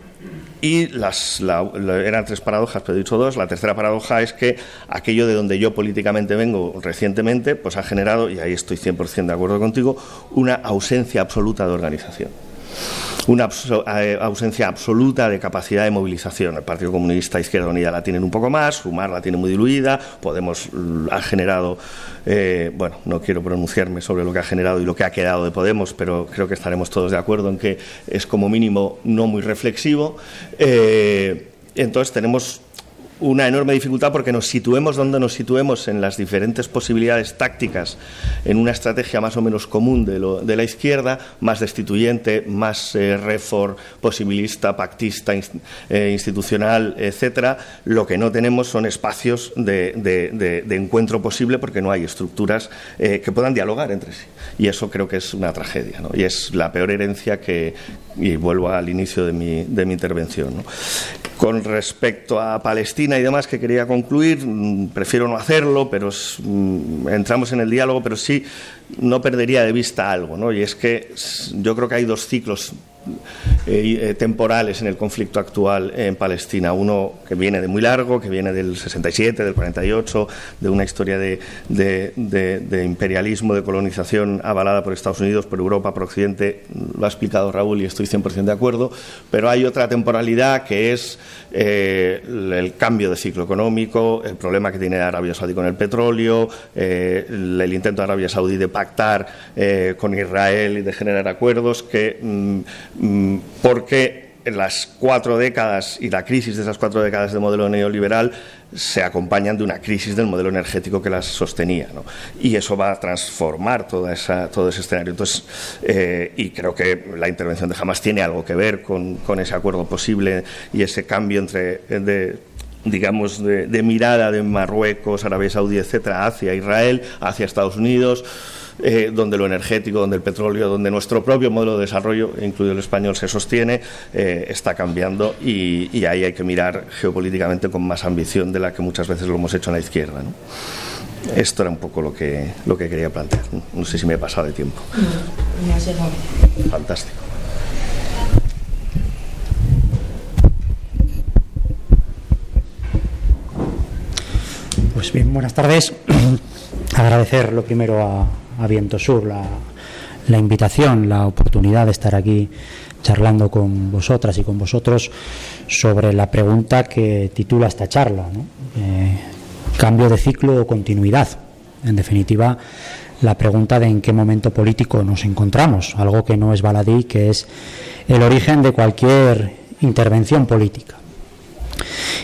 y las, eran tres paradojas, pero he dicho dos. La tercera paradoja es que aquello de donde yo políticamente vengo recientemente, pues ha generado, y ahí estoy 100% de acuerdo contigo, una ausencia absoluta de organización una eh, ausencia absoluta de capacidad de movilización. El Partido Comunista Izquierda Unida la tienen un poco más, Sumar la tiene muy diluida, Podemos ha generado, eh, bueno, no quiero pronunciarme sobre lo que ha generado y lo que ha quedado de Podemos, pero creo que estaremos todos de acuerdo en que es como mínimo no muy reflexivo. Eh, entonces tenemos una enorme dificultad porque nos situemos donde nos situemos en las diferentes posibilidades tácticas en una estrategia más o menos común de, lo, de la izquierda, más destituyente, más eh, posibilista, pactista, eh, institucional, etcétera, lo que no tenemos son espacios de, encuentro posible porque no hay estructuras eh, que puedan dialogar entre sí. Y eso creo que es una tragedia ¿no? y es la peor herencia que, y vuelvo al inicio de mi, de mi intervención. ¿no? Con respecto a Palestina y demás que quería concluir, mm, prefiero no hacerlo, pero mm, entramos en el diálogo, pero sí no perdería de vista algo, ¿no? Y es que yo creo que hay dos ciclos eh, eh, temporales en el conflicto actual en Palestina. Uno que viene de muy largo, que viene del 67, del 48, de una historia de, de, imperialismo, de colonización avalada por Estados Unidos, por Europa, por Occidente. Lo ha explicado Raúl y estoy 100% de acuerdo. Pero hay otra temporalidad que es eh, el cambio de ciclo económico, el problema que tiene Arabia Saudí con el petróleo, el, intento de Arabia Saudí de pactar con Israel y de generar acuerdos que. Mm, porque en las cuatro décadas y la crisis de esas cuatro décadas del modelo neoliberal se acompañan de una crisis del modelo energético que las sostenía. Y eso va a transformar toda esa, todo ese escenario. Entonces, eh, y creo que la intervención de Hamas tiene algo que ver con, ese acuerdo posible y ese cambio entre. De, digamos, de, de mirada de Marruecos, Arabia Saudí, etcétera, hacia Israel, hacia Estados Unidos. Eh, donde lo energético, donde el petróleo, donde nuestro propio modelo de desarrollo, incluido el español, se sostiene, eh, está cambiando y, ahí hay que mirar geopolíticamente con más ambición de la que muchas veces lo hemos hecho en la izquierda. Esto era un poco lo que, lo que quería plantear. No sé si me he pasado de tiempo. Fantástico. Pues bien, buenas tardes. Agradecer lo primero a, Viento Sur la, la invitación, la oportunidad de estar aquí charlando con vosotras y con vosotros sobre la pregunta que titula esta charla, eh, cambio de ciclo o continuidad. En definitiva, la pregunta de en qué momento político nos encontramos, algo que no es baladí, que es el origen de cualquier intervención política.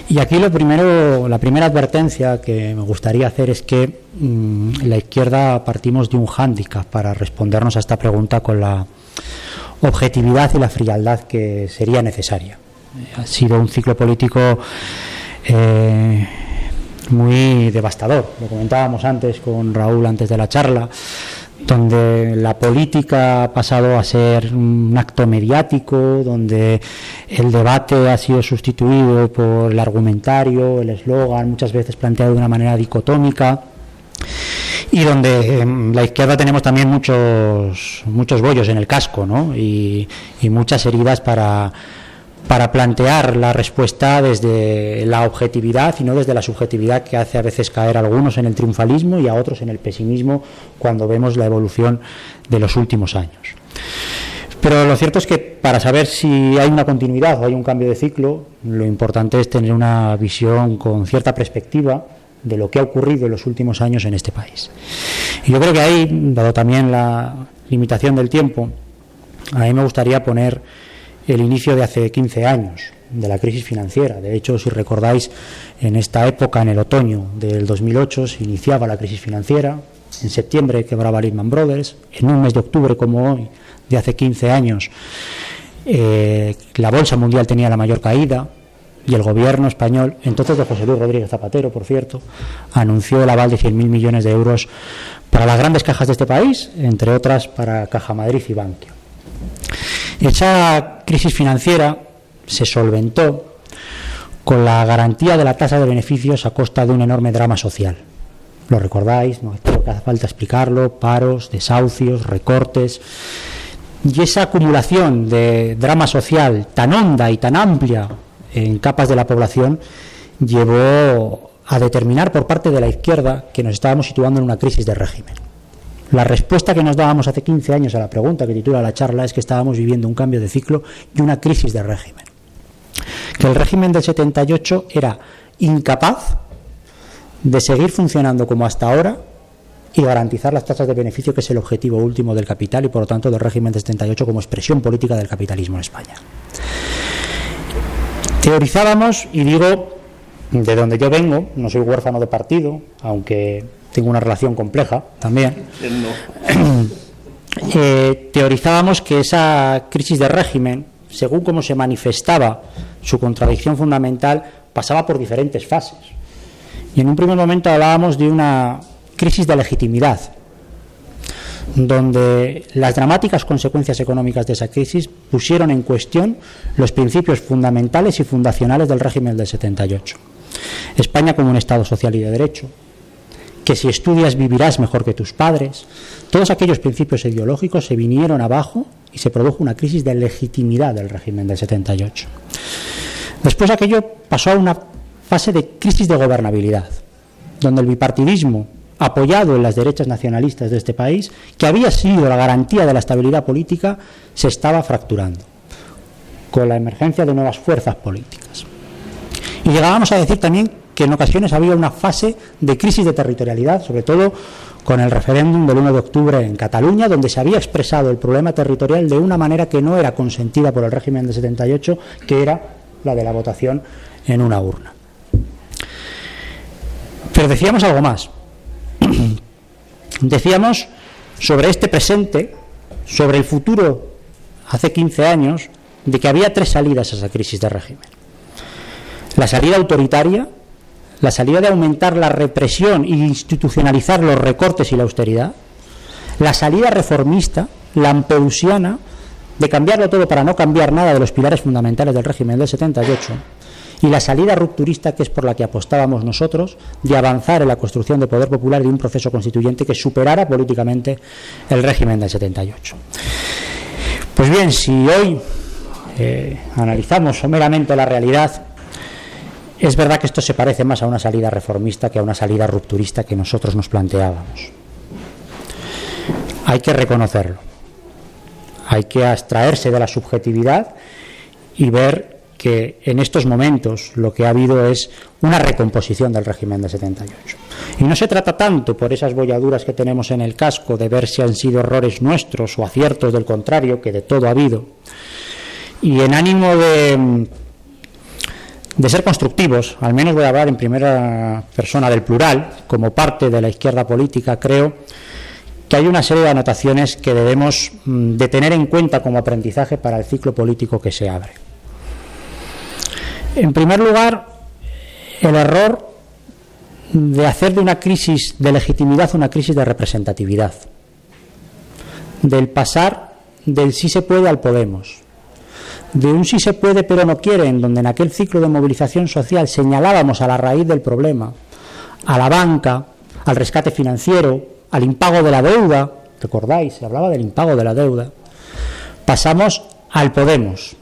Y aquí lo primero, la primera advertencia que me gustaría hacer es que mm, la izquierda partimos de un hándicap para respondernos a esta pregunta con la objetividad y la frialdad que sería necesaria. Ha sido un ciclo político eh, muy devastador. Lo comentábamos antes con Raúl antes de la charla donde la política ha pasado a ser un acto mediático, donde el debate ha sido sustituido por el argumentario, el eslogan, muchas veces planteado de una manera dicotómica, y donde en la izquierda tenemos también muchos, muchos bollos en el casco ¿no? y muchas heridas para para plantear la respuesta desde la objetividad y no desde la subjetividad que hace a veces caer a algunos en el triunfalismo y a otros en el pesimismo cuando vemos la evolución de los últimos años. Pero lo cierto es que para saber si hay una continuidad o hay un cambio de ciclo, lo importante es tener una visión con cierta perspectiva de lo que ha ocurrido en los últimos años en este país. Y yo creo que ahí, dado también la limitación del tiempo, a mí me gustaría poner el inicio de hace 15 años de la crisis financiera. De hecho, si recordáis, en esta época, en el otoño del 2008, se iniciaba la crisis financiera. En septiembre quebraba Lehman Brothers. En un mes de octubre, como hoy, de hace 15 años, eh, la bolsa mundial tenía la mayor caída y el gobierno español, entonces de José Luis Rodríguez Zapatero, por cierto, anunció el aval de 100.000 millones de euros para las grandes cajas de este país, entre otras para Caja Madrid y Bankia. Esa crisis financiera se solventó con la garantía de la tasa de beneficios a costa de un enorme drama social. Lo recordáis, no creo que hace falta explicarlo, paros, desahucios, recortes. Y esa acumulación de drama social tan honda y tan amplia en capas de la población llevó a determinar por parte de la izquierda que nos estábamos situando en una crisis de régimen. La respuesta que nos dábamos hace 15 años a la pregunta que titula la charla es que estábamos viviendo un cambio de ciclo y una crisis de régimen. Que el régimen del 78 era incapaz de seguir funcionando como hasta ahora y garantizar las tasas de beneficio, que es el objetivo último del capital y por lo tanto del régimen del 78 como expresión política del capitalismo en España. Teorizábamos, y digo de donde yo vengo, no soy huérfano de partido, aunque tengo una relación compleja también. Eh, teorizábamos que esa crisis de régimen, según cómo se manifestaba su contradicción fundamental, pasaba por diferentes fases. Y en un primer momento hablábamos de una crisis de legitimidad, donde las dramáticas consecuencias económicas de esa crisis pusieron en cuestión los principios fundamentales y fundacionales del régimen del 78. España como un Estado social y de derecho, que si estudias vivirás mejor que tus padres. Todos aquellos principios ideológicos se vinieron abajo y se produjo una crisis de legitimidad del régimen del 78. Después aquello pasó a una fase de crisis de gobernabilidad, donde el bipartidismo apoyado en las derechas nacionalistas de este país, que había sido la garantía de la estabilidad política, se estaba fracturando con la emergencia de nuevas fuerzas políticas. Y llegábamos a decir también que en ocasiones había una fase de crisis de territorialidad, sobre todo con el referéndum del 1 de octubre en Cataluña, donde se había expresado el problema territorial de una manera que no era consentida por el régimen de 78, que era la de la votación en una urna. Pero decíamos algo más. Decíamos sobre este presente, sobre el futuro, hace 15 años, de que había tres salidas a esa crisis de régimen. La salida autoritaria, la salida de aumentar la represión e institucionalizar los recortes y la austeridad, la salida reformista, lampedusiana, de cambiarlo todo para no cambiar nada de los pilares fundamentales del régimen del 78, y la salida rupturista que es por la que apostábamos nosotros de avanzar en la construcción de poder popular y de un proceso constituyente que superara políticamente el régimen del 78. Pues bien, si hoy eh, analizamos someramente la realidad, es verdad que esto se parece más a una salida reformista que a una salida rupturista que nosotros nos planteábamos. Hay que reconocerlo. Hay que abstraerse de la subjetividad y ver que en estos momentos lo que ha habido es una recomposición del régimen de 78. Y no se trata tanto por esas bolladuras que tenemos en el casco de ver si han sido errores nuestros o aciertos del contrario, que de todo ha habido. Y en ánimo de, de ser constructivos, al menos voy a hablar en primera persona del plural, como parte de la izquierda política, creo que hay una serie de anotaciones que debemos mm, tener en cuenta como aprendizaje para el ciclo político que se abre. En primer lugar, el error de hacer de una crisis de legitimidad una crisis de representatividad, del pasar del sí se puede al podemos, de un sí se puede pero no quiere, en donde en aquel ciclo de movilización social señalábamos a la raíz del problema, a la banca, al rescate financiero, al impago de la deuda, recordáis, se hablaba del impago de la deuda, pasamos al podemos,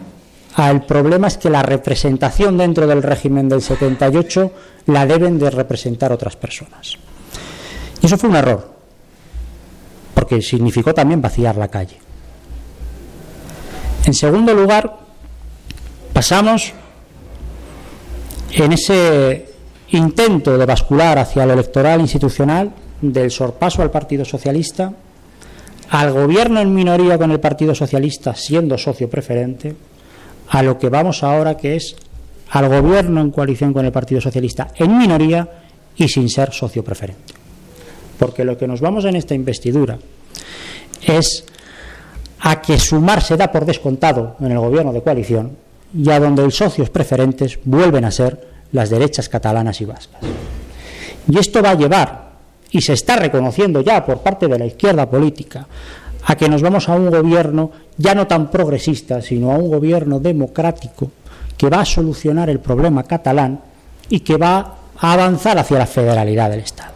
el problema es que la representación dentro del régimen del 78 la deben de representar otras personas. Y eso fue un error, porque significó también vaciar la calle. En segundo lugar, pasamos en ese intento de bascular hacia lo electoral institucional del sorpaso al Partido Socialista, al gobierno en minoría con el Partido Socialista siendo socio preferente, a lo que vamos ahora, que es al gobierno en coalición con el Partido Socialista en minoría y sin ser socio preferente. Porque lo que nos vamos en esta investidura es a que sumar se da por descontado en el gobierno de coalición y a donde los socios preferentes vuelven a ser las derechas catalanas y vascas. Y esto va a llevar, y se está reconociendo ya por parte de la izquierda política, a que nos vamos a un gobierno ya no tan progresista, sino a un gobierno democrático que va a solucionar el problema catalán y que va a avanzar hacia la federalidad del Estado.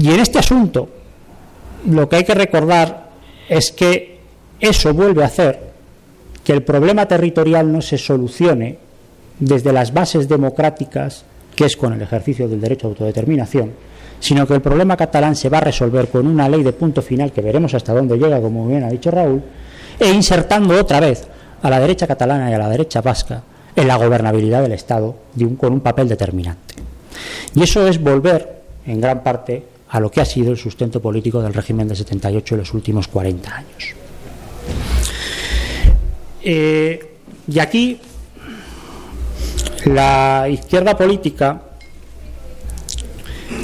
Y en este asunto, lo que hay que recordar es que eso vuelve a hacer que el problema territorial no se solucione desde las bases democráticas, que es con el ejercicio del derecho a autodeterminación, sino que el problema catalán se va a resolver con una ley de punto final que veremos hasta dónde llega, como bien ha dicho Raúl, e insertando otra vez a la derecha catalana y a la derecha vasca en la gobernabilidad del Estado con un papel determinante. Y eso es volver, en gran parte, a lo que ha sido el sustento político del régimen de 78 en los últimos 40 años. Eh, y aquí la izquierda política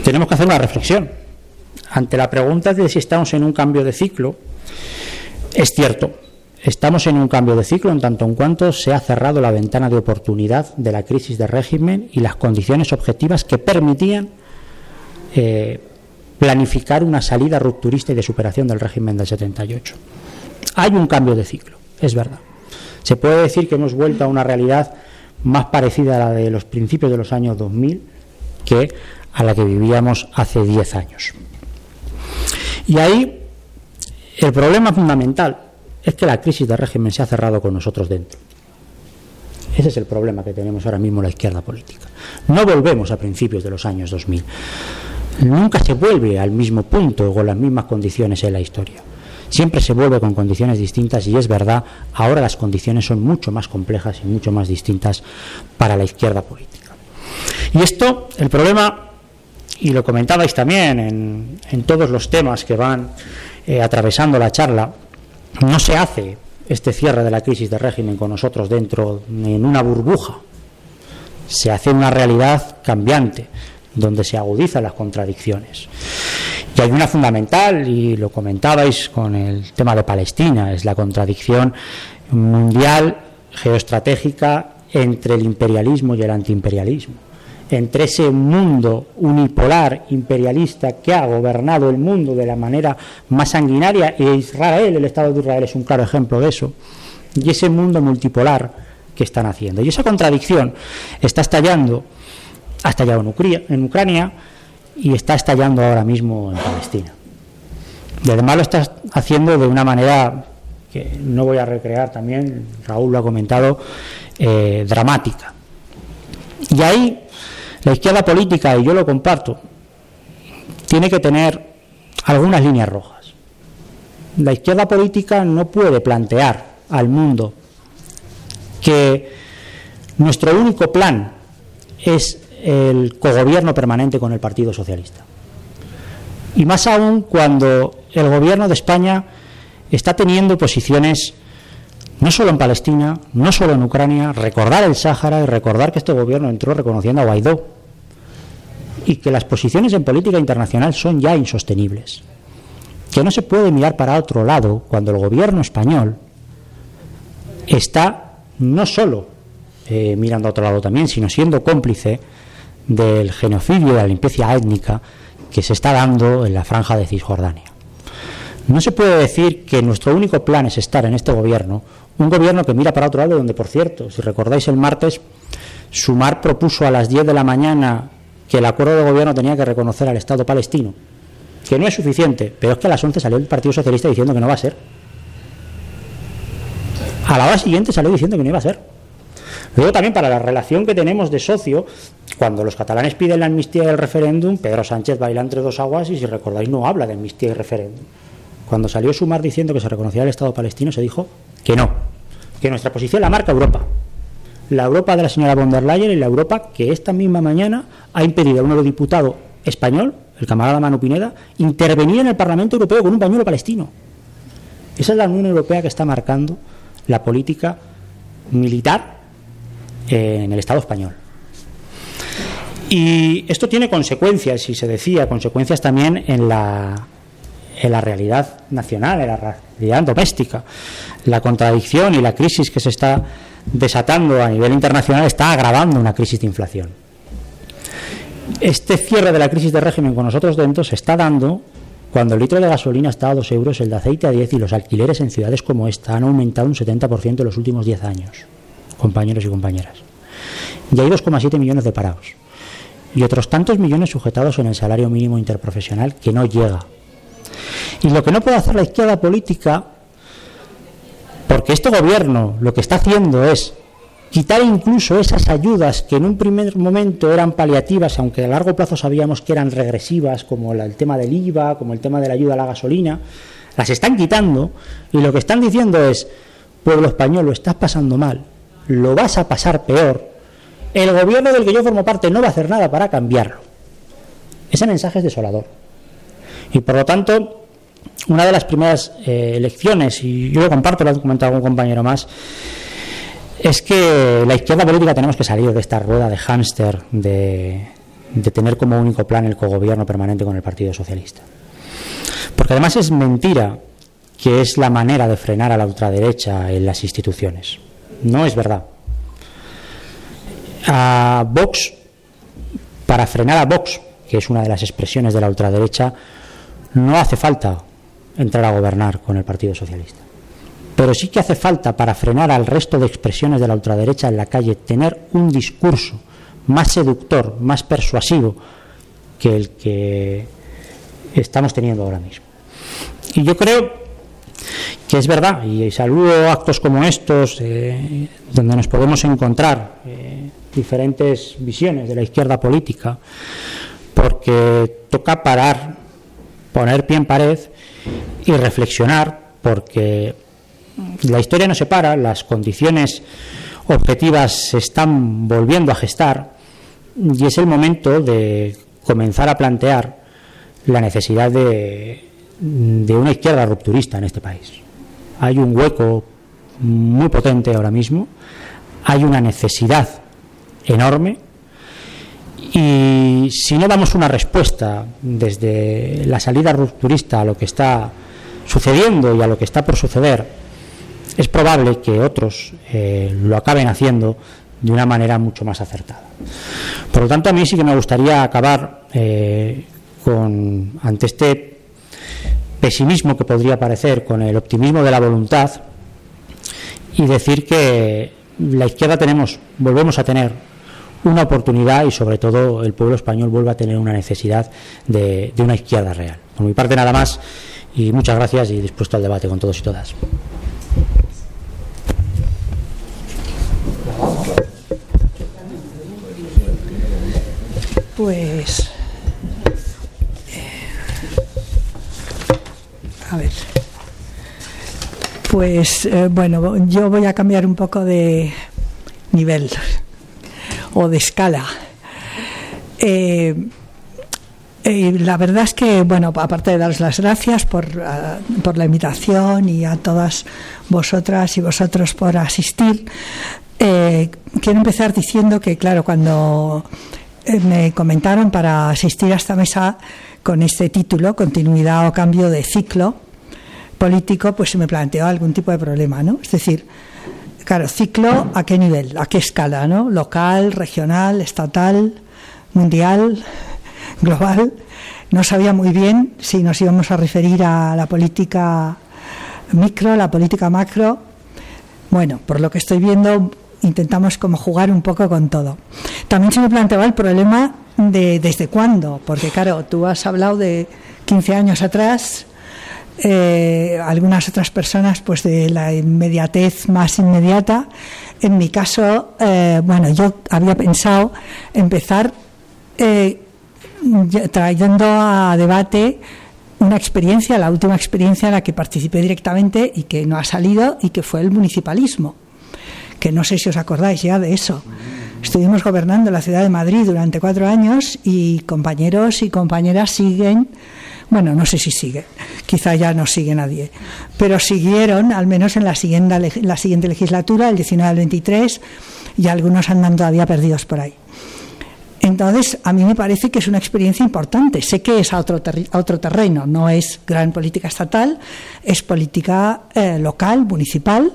tenemos que hacer una reflexión. Ante la pregunta de si estamos en un cambio de ciclo, es cierto, estamos en un cambio de ciclo en tanto en cuanto se ha cerrado la ventana de oportunidad de la crisis de régimen y las condiciones objetivas que permitían eh, planificar una salida rupturista y de superación del régimen del 78. Hay un cambio de ciclo, es verdad. Se puede decir que hemos vuelto a una realidad más parecida a la de los principios de los años 2000 que a la que vivíamos hace 10 años. Y ahí el problema fundamental es que la crisis de régimen se ha cerrado con nosotros dentro. Ese es el problema que tenemos ahora mismo la izquierda política. No volvemos a principios de los años 2000. Nunca se vuelve al mismo punto o con las mismas condiciones en la historia. Siempre se vuelve con condiciones distintas y es verdad, ahora las condiciones son mucho más complejas y mucho más distintas para la izquierda política. Y esto, el problema, y lo comentabais también en, todos los temas que van eh, atravesando la charla, no se hace este cierre de la crisis de régimen con nosotros dentro en una burbuja, se hace una realidad cambiante, donde se agudizan las contradicciones. Y hay una fundamental, y lo comentabais con el tema de Palestina, es la contradicción mundial geoestratégica entre el imperialismo y el antiimperialismo, entre ese mundo unipolar imperialista que ha gobernado el mundo de la manera más sanguinaria, e Israel, el Estado de Israel es un claro ejemplo de eso, y ese mundo multipolar que están haciendo. Y esa contradicción está estallando, ha estallado en Ucrania, y está estallando ahora mismo en Palestina. Y además lo está haciendo de una manera que no voy a recrear también, Raúl lo ha comentado, eh, dramática. Y ahí la izquierda política, y yo lo comparto, tiene que tener algunas líneas rojas. La izquierda política no puede plantear al mundo que nuestro único plan es el cogobierno permanente con el Partido Socialista. Y más aún cuando el gobierno de España está teniendo posiciones no solo en Palestina, no solo en Ucrania, recordar el Sáhara y recordar que este gobierno entró reconociendo a Guaidó y que las posiciones en política internacional son ya insostenibles. Que no se puede mirar para otro lado cuando el gobierno español está no solo eh, mirando a otro lado también, sino siendo cómplice del genocidio y la limpieza étnica que se está dando en la franja de Cisjordania. No se puede decir que nuestro único plan es estar en este gobierno, un gobierno que mira para otro lado, donde, por cierto, si recordáis el martes, Sumar propuso a las 10 de la mañana que el acuerdo de gobierno tenía que reconocer al Estado palestino, que no es suficiente, pero es que a las 11 salió el Partido Socialista diciendo que no va a ser. A la hora siguiente salió diciendo que no iba a ser. Luego también para la relación que tenemos de socio, cuando los catalanes piden la amnistía del referéndum, Pedro Sánchez baila entre dos aguas y si recordáis no habla de amnistía y referéndum. Cuando salió Sumar diciendo que se reconocía el Estado palestino, se dijo que no, que nuestra posición la marca Europa. La Europa de la señora von der Leyen y la Europa que esta misma mañana ha impedido a un eurodiputado español, el camarada Manu Pineda, intervenir en el Parlamento Europeo con un pañuelo palestino. Esa es la Unión Europea que está marcando la política militar en el Estado español. Y esto tiene consecuencias, y se decía, consecuencias también en la, en la realidad nacional, en la realidad doméstica. La contradicción y la crisis que se está desatando a nivel internacional está agravando una crisis de inflación. Este cierre de la crisis de régimen con nosotros dentro se está dando cuando el litro de gasolina está a 2 euros, el de aceite a 10 y los alquileres en ciudades como esta han aumentado un 70% en los últimos 10 años, compañeros y compañeras. Y hay 2,7 millones de parados y otros tantos millones sujetados en el salario mínimo interprofesional que no llega. Y lo que no puede hacer la izquierda política, porque este gobierno lo que está haciendo es quitar incluso esas ayudas que en un primer momento eran paliativas, aunque a largo plazo sabíamos que eran regresivas, como el tema del IVA, como el tema de la ayuda a la gasolina, las están quitando y lo que están diciendo es, pueblo español, lo estás pasando mal, lo vas a pasar peor, el gobierno del que yo formo parte no va a hacer nada para cambiarlo. Ese mensaje es desolador. Y por lo tanto, una de las primeras eh, elecciones, y yo lo comparto, lo ha comentado algún compañero más, es que la izquierda política tenemos que salir de esta rueda de hámster de, de tener como único plan el cogobierno permanente con el Partido Socialista. Porque además es mentira que es la manera de frenar a la ultraderecha en las instituciones. No es verdad a Vox, para frenar a Vox, que es una de las expresiones de la ultraderecha, no hace falta entrar a gobernar con el Partido Socialista. Pero sí que hace falta para frenar al resto de expresiones de la ultraderecha en la calle tener un discurso más seductor, más persuasivo que el que estamos teniendo ahora mismo. Y yo creo que es verdad, y saludo actos como estos, eh, donde nos podemos encontrar eh, diferentes visiones de la izquierda política, porque toca parar, poner pie en pared y reflexionar, porque la historia no se para, las condiciones objetivas se están volviendo a gestar y es el momento de comenzar a plantear la necesidad de, de una izquierda rupturista en este país. Hay un hueco muy potente ahora mismo, hay una necesidad enorme y si no damos una respuesta desde la salida rupturista a lo que está sucediendo y a lo que está por suceder, es probable que otros eh, lo acaben haciendo de una manera mucho más acertada. Por lo tanto, a mí sí que me gustaría acabar eh, con, ante este pesimismo que podría aparecer, con el optimismo de la voluntad y decir que la izquierda tenemos, volvemos a tener una oportunidad y sobre todo el pueblo español vuelva a tener una necesidad de, una izquierda real. Por mi parte nada más y muchas gracias y dispuesto al debate con todos y todas. Pues a ver. Pues eh, bueno, yo voy a cambiar un poco de nivel o de escala. Eh, eh, la verdad es que, bueno, aparte de daros las gracias por, por, la invitación y a todas vosotras y vosotros por asistir, eh, quiero empezar diciendo que, claro, cuando me comentaron para asistir a esta mesa con este título, continuidad o cambio de ciclo político, pues se me planteó algún tipo de problema, ¿no? Es decir, Claro, ciclo a qué nivel, a qué escala, ¿no? Local, regional, estatal, mundial, global. No sabía muy bien si nos íbamos a referir a la política micro, la política macro. Bueno, por lo que estoy viendo, intentamos como jugar un poco con todo. También se me planteaba el problema de desde cuándo, porque claro, tú has hablado de 15 años atrás, eh, algunas otras personas pues de la inmediatez más inmediata. En mi caso, eh, bueno, yo había pensado empezar eh, trayendo a debate una experiencia, la última experiencia en la que participé directamente y que no ha salido y que fue el municipalismo, que no sé si os acordáis ya de eso. Estuvimos gobernando la ciudad de Madrid durante cuatro años y compañeros y compañeras siguen bueno, no sé si sigue, quizá ya no sigue nadie, pero siguieron, al menos en la siguiente, la siguiente legislatura, el 19 al 23, y algunos andan todavía perdidos por ahí. Entonces, a mí me parece que es una experiencia importante. Sé que es a otro, otro terreno, no es gran política estatal, es política eh, local, municipal,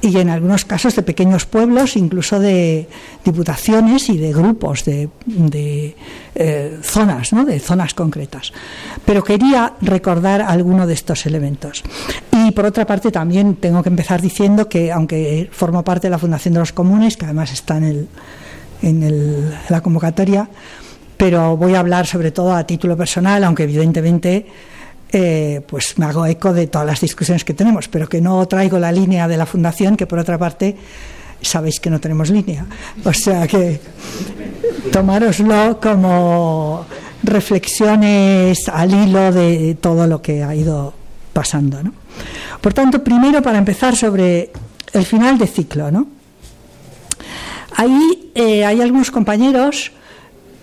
y en algunos casos de pequeños pueblos, incluso de diputaciones y de grupos de, eh, zonas, ¿no? de zonas concretas. Pero quería recordar alguno de estos elementos. Y por otra parte también tengo que empezar diciendo que, aunque formo parte de la Fundación de los Comunes, que además está en, el, en la convocatoria, pero voy a hablar sobre todo a título personal, aunque evidentemente eh, pues me hago eco de todas las discusiones que tenemos, pero que no traigo la línea de la fundación, que por otra parte sabéis que no tenemos línea. O sea que tomároslo como reflexiones al hilo de todo lo que ha ido pasando. ¿no? Por tanto, primero para empezar sobre el final de ciclo. ¿no? Ahí eh, hay algunos compañeros,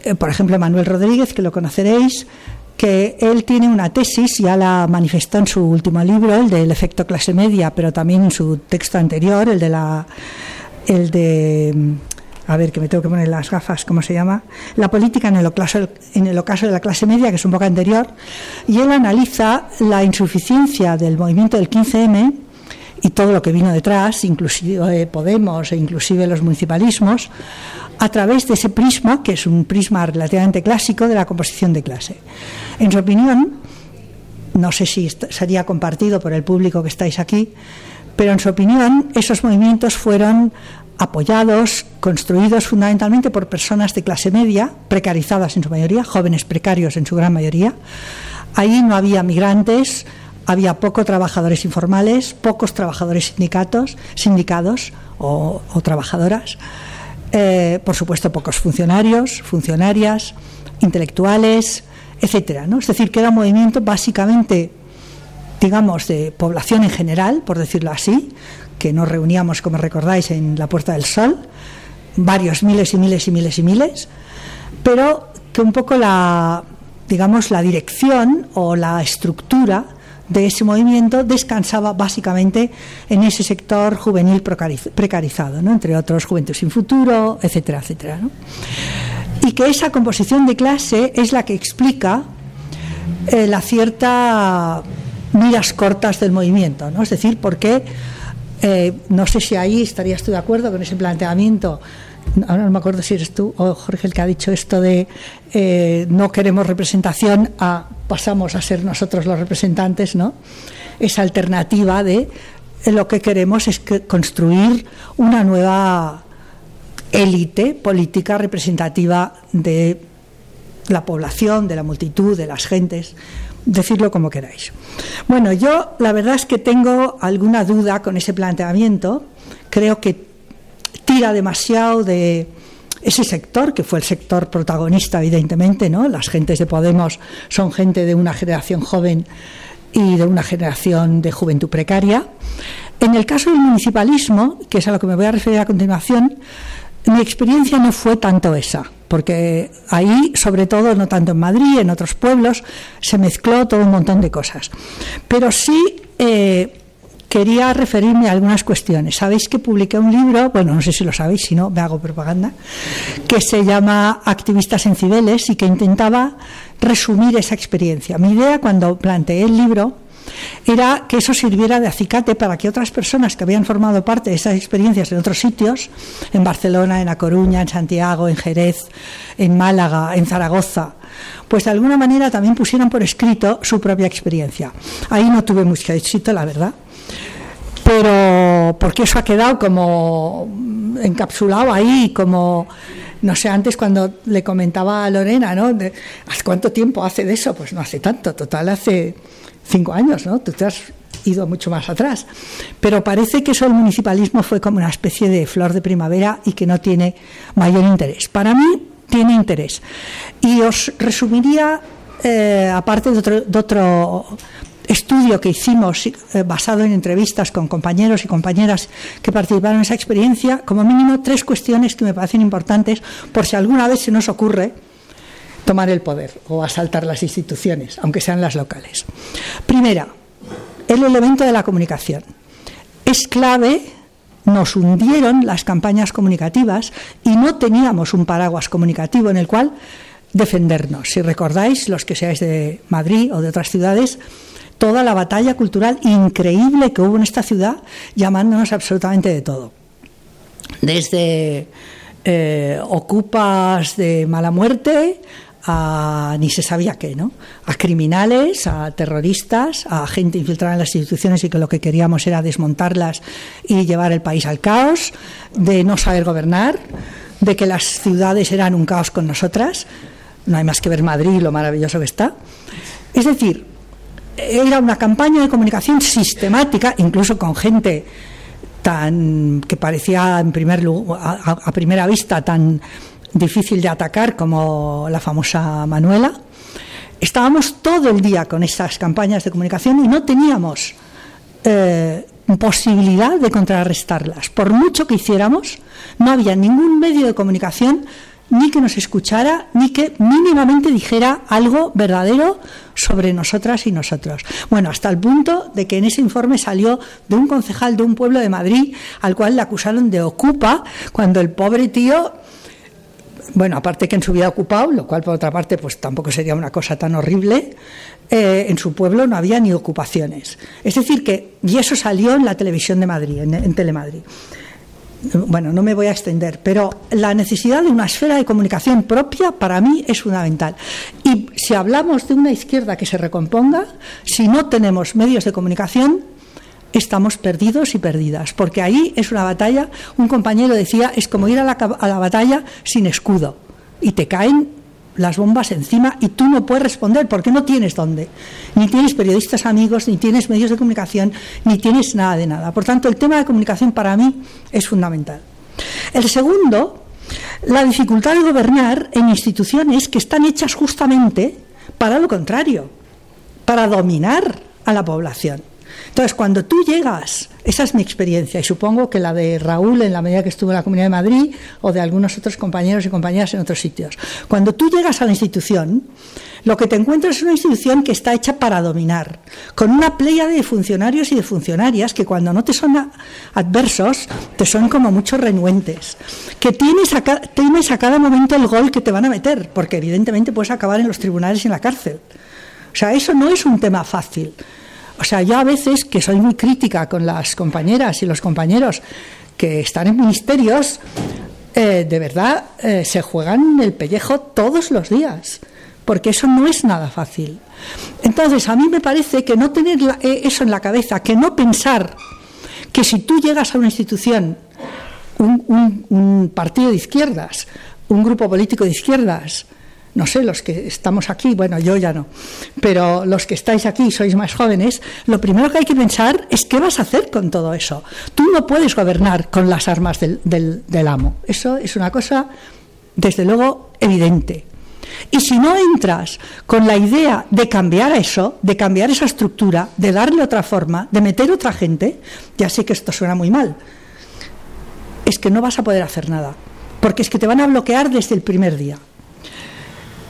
eh, por ejemplo Manuel Rodríguez, que lo conoceréis, que él tiene una tesis, ya la manifestó en su último libro, el del efecto clase media, pero también en su texto anterior, el de la. el de. A ver, que me tengo que poner las gafas, ¿cómo se llama? La política en el, ocaso, en el ocaso de la clase media, que es un poco anterior, y él analiza la insuficiencia del movimiento del 15M y todo lo que vino detrás, inclusive Podemos e inclusive los municipalismos, a través de ese prisma, que es un prisma relativamente clásico de la composición de clase. En su opinión, no sé si sería compartido por el público que estáis aquí, pero en su opinión esos movimientos fueron apoyados, construidos fundamentalmente por personas de clase media, precarizadas en su mayoría, jóvenes precarios en su gran mayoría. Ahí no había migrantes, había pocos trabajadores informales, pocos trabajadores sindicatos, sindicados o, trabajadoras. Eh, por supuesto, pocos funcionarios, funcionarias, intelectuales, etcétera. Es decir, que era un movimiento básicamente, digamos, de población en general, por decirlo así, que nos reuníamos, como recordáis, en la Puerta del Sol, varios miles y miles y miles y miles, pero que un poco la, digamos, la dirección o la estructura de ese movimiento descansaba básicamente en ese sector juvenil precarizado, ¿no? entre otros Juventud sin Futuro, etcétera, etcétera. Y que esa composición de clase es la que explica eh, la cierta miras cortas del movimiento, ¿no? es decir, porque eh, no sé si ahí estarías tú de acuerdo con ese planteamiento ahora no me acuerdo si eres tú o Jorge el que ha dicho esto de eh, no queremos representación a pasamos a ser nosotros los representantes, ¿no? Esa alternativa de lo que queremos es construir una nueva élite política representativa de la población, de la multitud, de las gentes, decirlo como queráis. Bueno, yo la verdad es que tengo alguna duda con ese planteamiento, creo que tira demasiado de ese sector, que fue el sector protagonista, evidentemente, ¿no? Las gentes de Podemos son gente de una generación joven y de una generación de juventud precaria. En el caso del municipalismo, que es a lo que me voy a referir a continuación, mi experiencia no fue tanto esa, porque ahí, sobre todo, no tanto en Madrid, en otros pueblos, se mezcló todo un montón de cosas. Pero sí eh, quería referirme a algunas cuestiones. Sabéis que publiqué un libro, bueno, no sé si lo sabéis, si no, me hago propaganda, que se llama Activistas en Cibeles y que intentaba resumir esa experiencia. Mi idea cuando planteé el libro era que eso sirviera de acicate para que otras personas que habían formado parte de esas experiencias en otros sitios, en Barcelona, en A Coruña, en Santiago, en Jerez, en Málaga, en Zaragoza, pues de alguna manera también pusieran por escrito su propia experiencia. Ahí no tuve mucho éxito, la verdad pero porque eso ha quedado como encapsulado ahí, como, no sé, antes cuando le comentaba a Lorena, ¿no? ¿Hace cuánto tiempo hace de eso? Pues no hace tanto, total hace cinco años, ¿no? Tú te has ido mucho más atrás. Pero parece que eso el municipalismo fue como una especie de flor de primavera y que no tiene mayor interés. Para mí tiene interés. Y os resumiría, eh, aparte de otro, de estudio que hicimos eh, basado en entrevistas con compañeros y compañeras que participaron en esa experiencia, como mínimo tres cuestiones que me parecen importantes por si alguna vez se nos ocurre tomar el poder o asaltar las instituciones, aunque sean las locales. Primera, el elemento de la comunicación. Es clave, nos hundieron las campañas comunicativas y no teníamos un paraguas comunicativo en el cual defendernos. Si recordáis, los que seáis de Madrid o de otras ciudades, toda la batalla cultural increíble que hubo en esta ciudad, llamándonos absolutamente de todo. Desde eh, ocupas de mala muerte a ni se sabía qué, ¿no? A criminales, a terroristas, a gente infiltrada en las instituciones y que lo que queríamos era desmontarlas y llevar el país al caos, de no saber gobernar, de que las ciudades eran un caos con nosotras. No hay más que ver Madrid lo maravilloso que está. Es decir, era una campaña de comunicación sistemática, incluso con gente tan que parecía en primer a, primera vista tan difícil de atacar como la famosa Manuela. Estábamos todo el día con esas campañas de comunicación y no teníamos eh, posibilidad de contrarrestarlas. Por mucho que hiciéramos, no había ningún medio de comunicación ni que nos escuchara, ni que mínimamente dijera algo verdadero sobre nosotras y nosotros. Bueno, hasta el punto de que en ese informe salió de un concejal de un pueblo de Madrid al cual le acusaron de ocupa, cuando el pobre tío bueno, aparte que en su vida ocupado, lo cual por otra parte pues tampoco sería una cosa tan horrible, eh, en su pueblo no había ni ocupaciones. Es decir que, y eso salió en la televisión de Madrid, en, en Telemadrid bueno, no me voy a extender, pero la necesidad de una esfera de comunicación propia para mí es fundamental. Y si hablamos de una izquierda que se recomponga, si no tenemos medios de comunicación, estamos perdidos y perdidas, porque ahí es una batalla, un compañero decía, es como ir a la, a la batalla sin escudo, y te caen las bombas encima y tú no puedes responder porque no tienes dónde. Ni tienes periodistas amigos, ni tienes medios de comunicación, ni tienes nada de nada. Por tanto, el tema de comunicación para mí es fundamental. El segundo, la dificultad de gobernar en instituciones que están hechas justamente para lo contrario, para dominar a la población. Entonces, cuando tú llegas, esa es mi experiencia, y supongo que la de Raúl en la medida que estuvo en la Comunidad de Madrid o de algunos otros compañeros y compañeras en otros sitios. Cuando tú llegas a la institución, lo que te encuentras es una institución que está hecha para dominar, con una playa de funcionarios y de funcionarias que cuando no te son adversos, te son como muchos renuentes, que tienes a, tienes a cada momento el gol que te van a meter, porque evidentemente puedes acabar en los tribunales y en la cárcel. O sea, eso no es un tema fácil. O sea, yo a veces que soy muy crítica con las compañeras y los compañeros que están en ministerios, eh, de verdad eh, se juegan el pellejo todos los días, porque eso no es nada fácil. Entonces, a mí me parece que no tener eh, eso en la cabeza, que no pensar que si tú llegas a una institución, un partido de izquierdas, un grupo político de izquierdas, no sé, los que estamos aquí, bueno, yo ya no, pero los que estáis aquí, sois más jóvenes, lo primero que hay que pensar es qué vas a hacer con todo eso. Tú no puedes gobernar con las armas del, del, amo. Eso es una cosa, desde luego, evidente. Y si no entras con la idea de cambiar eso, de cambiar esa estructura, de darle otra forma, de meter otra gente, ya sé que esto suena muy mal, es que no vas a poder hacer nada, porque es que te van a bloquear desde el primer día.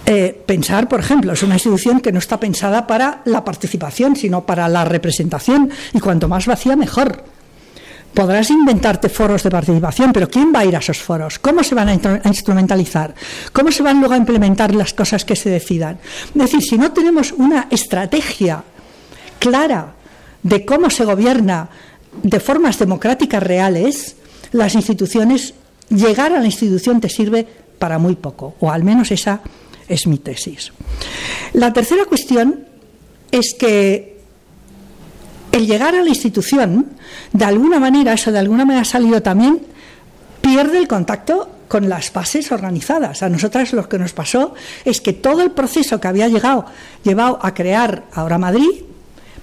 Eh, pensar, por ejemplo, es una institución que no está pensada para la participación, sino para la representación, y cuanto más vacía, mejor. Podrás inventarte foros de participación, pero ¿quién va a ir a esos foros? ¿Cómo se van a, instrumentalizar? ¿Cómo se van luego a implementar las cosas que se decidan? Es decir, si no tenemos una estrategia clara de cómo se gobierna de formas democráticas reales, las instituciones, llegar a la institución te sirve para muy poco, o al menos esa es mi tesis. La tercera cuestión es que el llegar a la institución, de alguna manera, eso de alguna manera ha salido también, pierde el contacto con las bases organizadas. A nosotras lo que nos pasó es que todo el proceso que había llegado, llevado a crear ahora Madrid,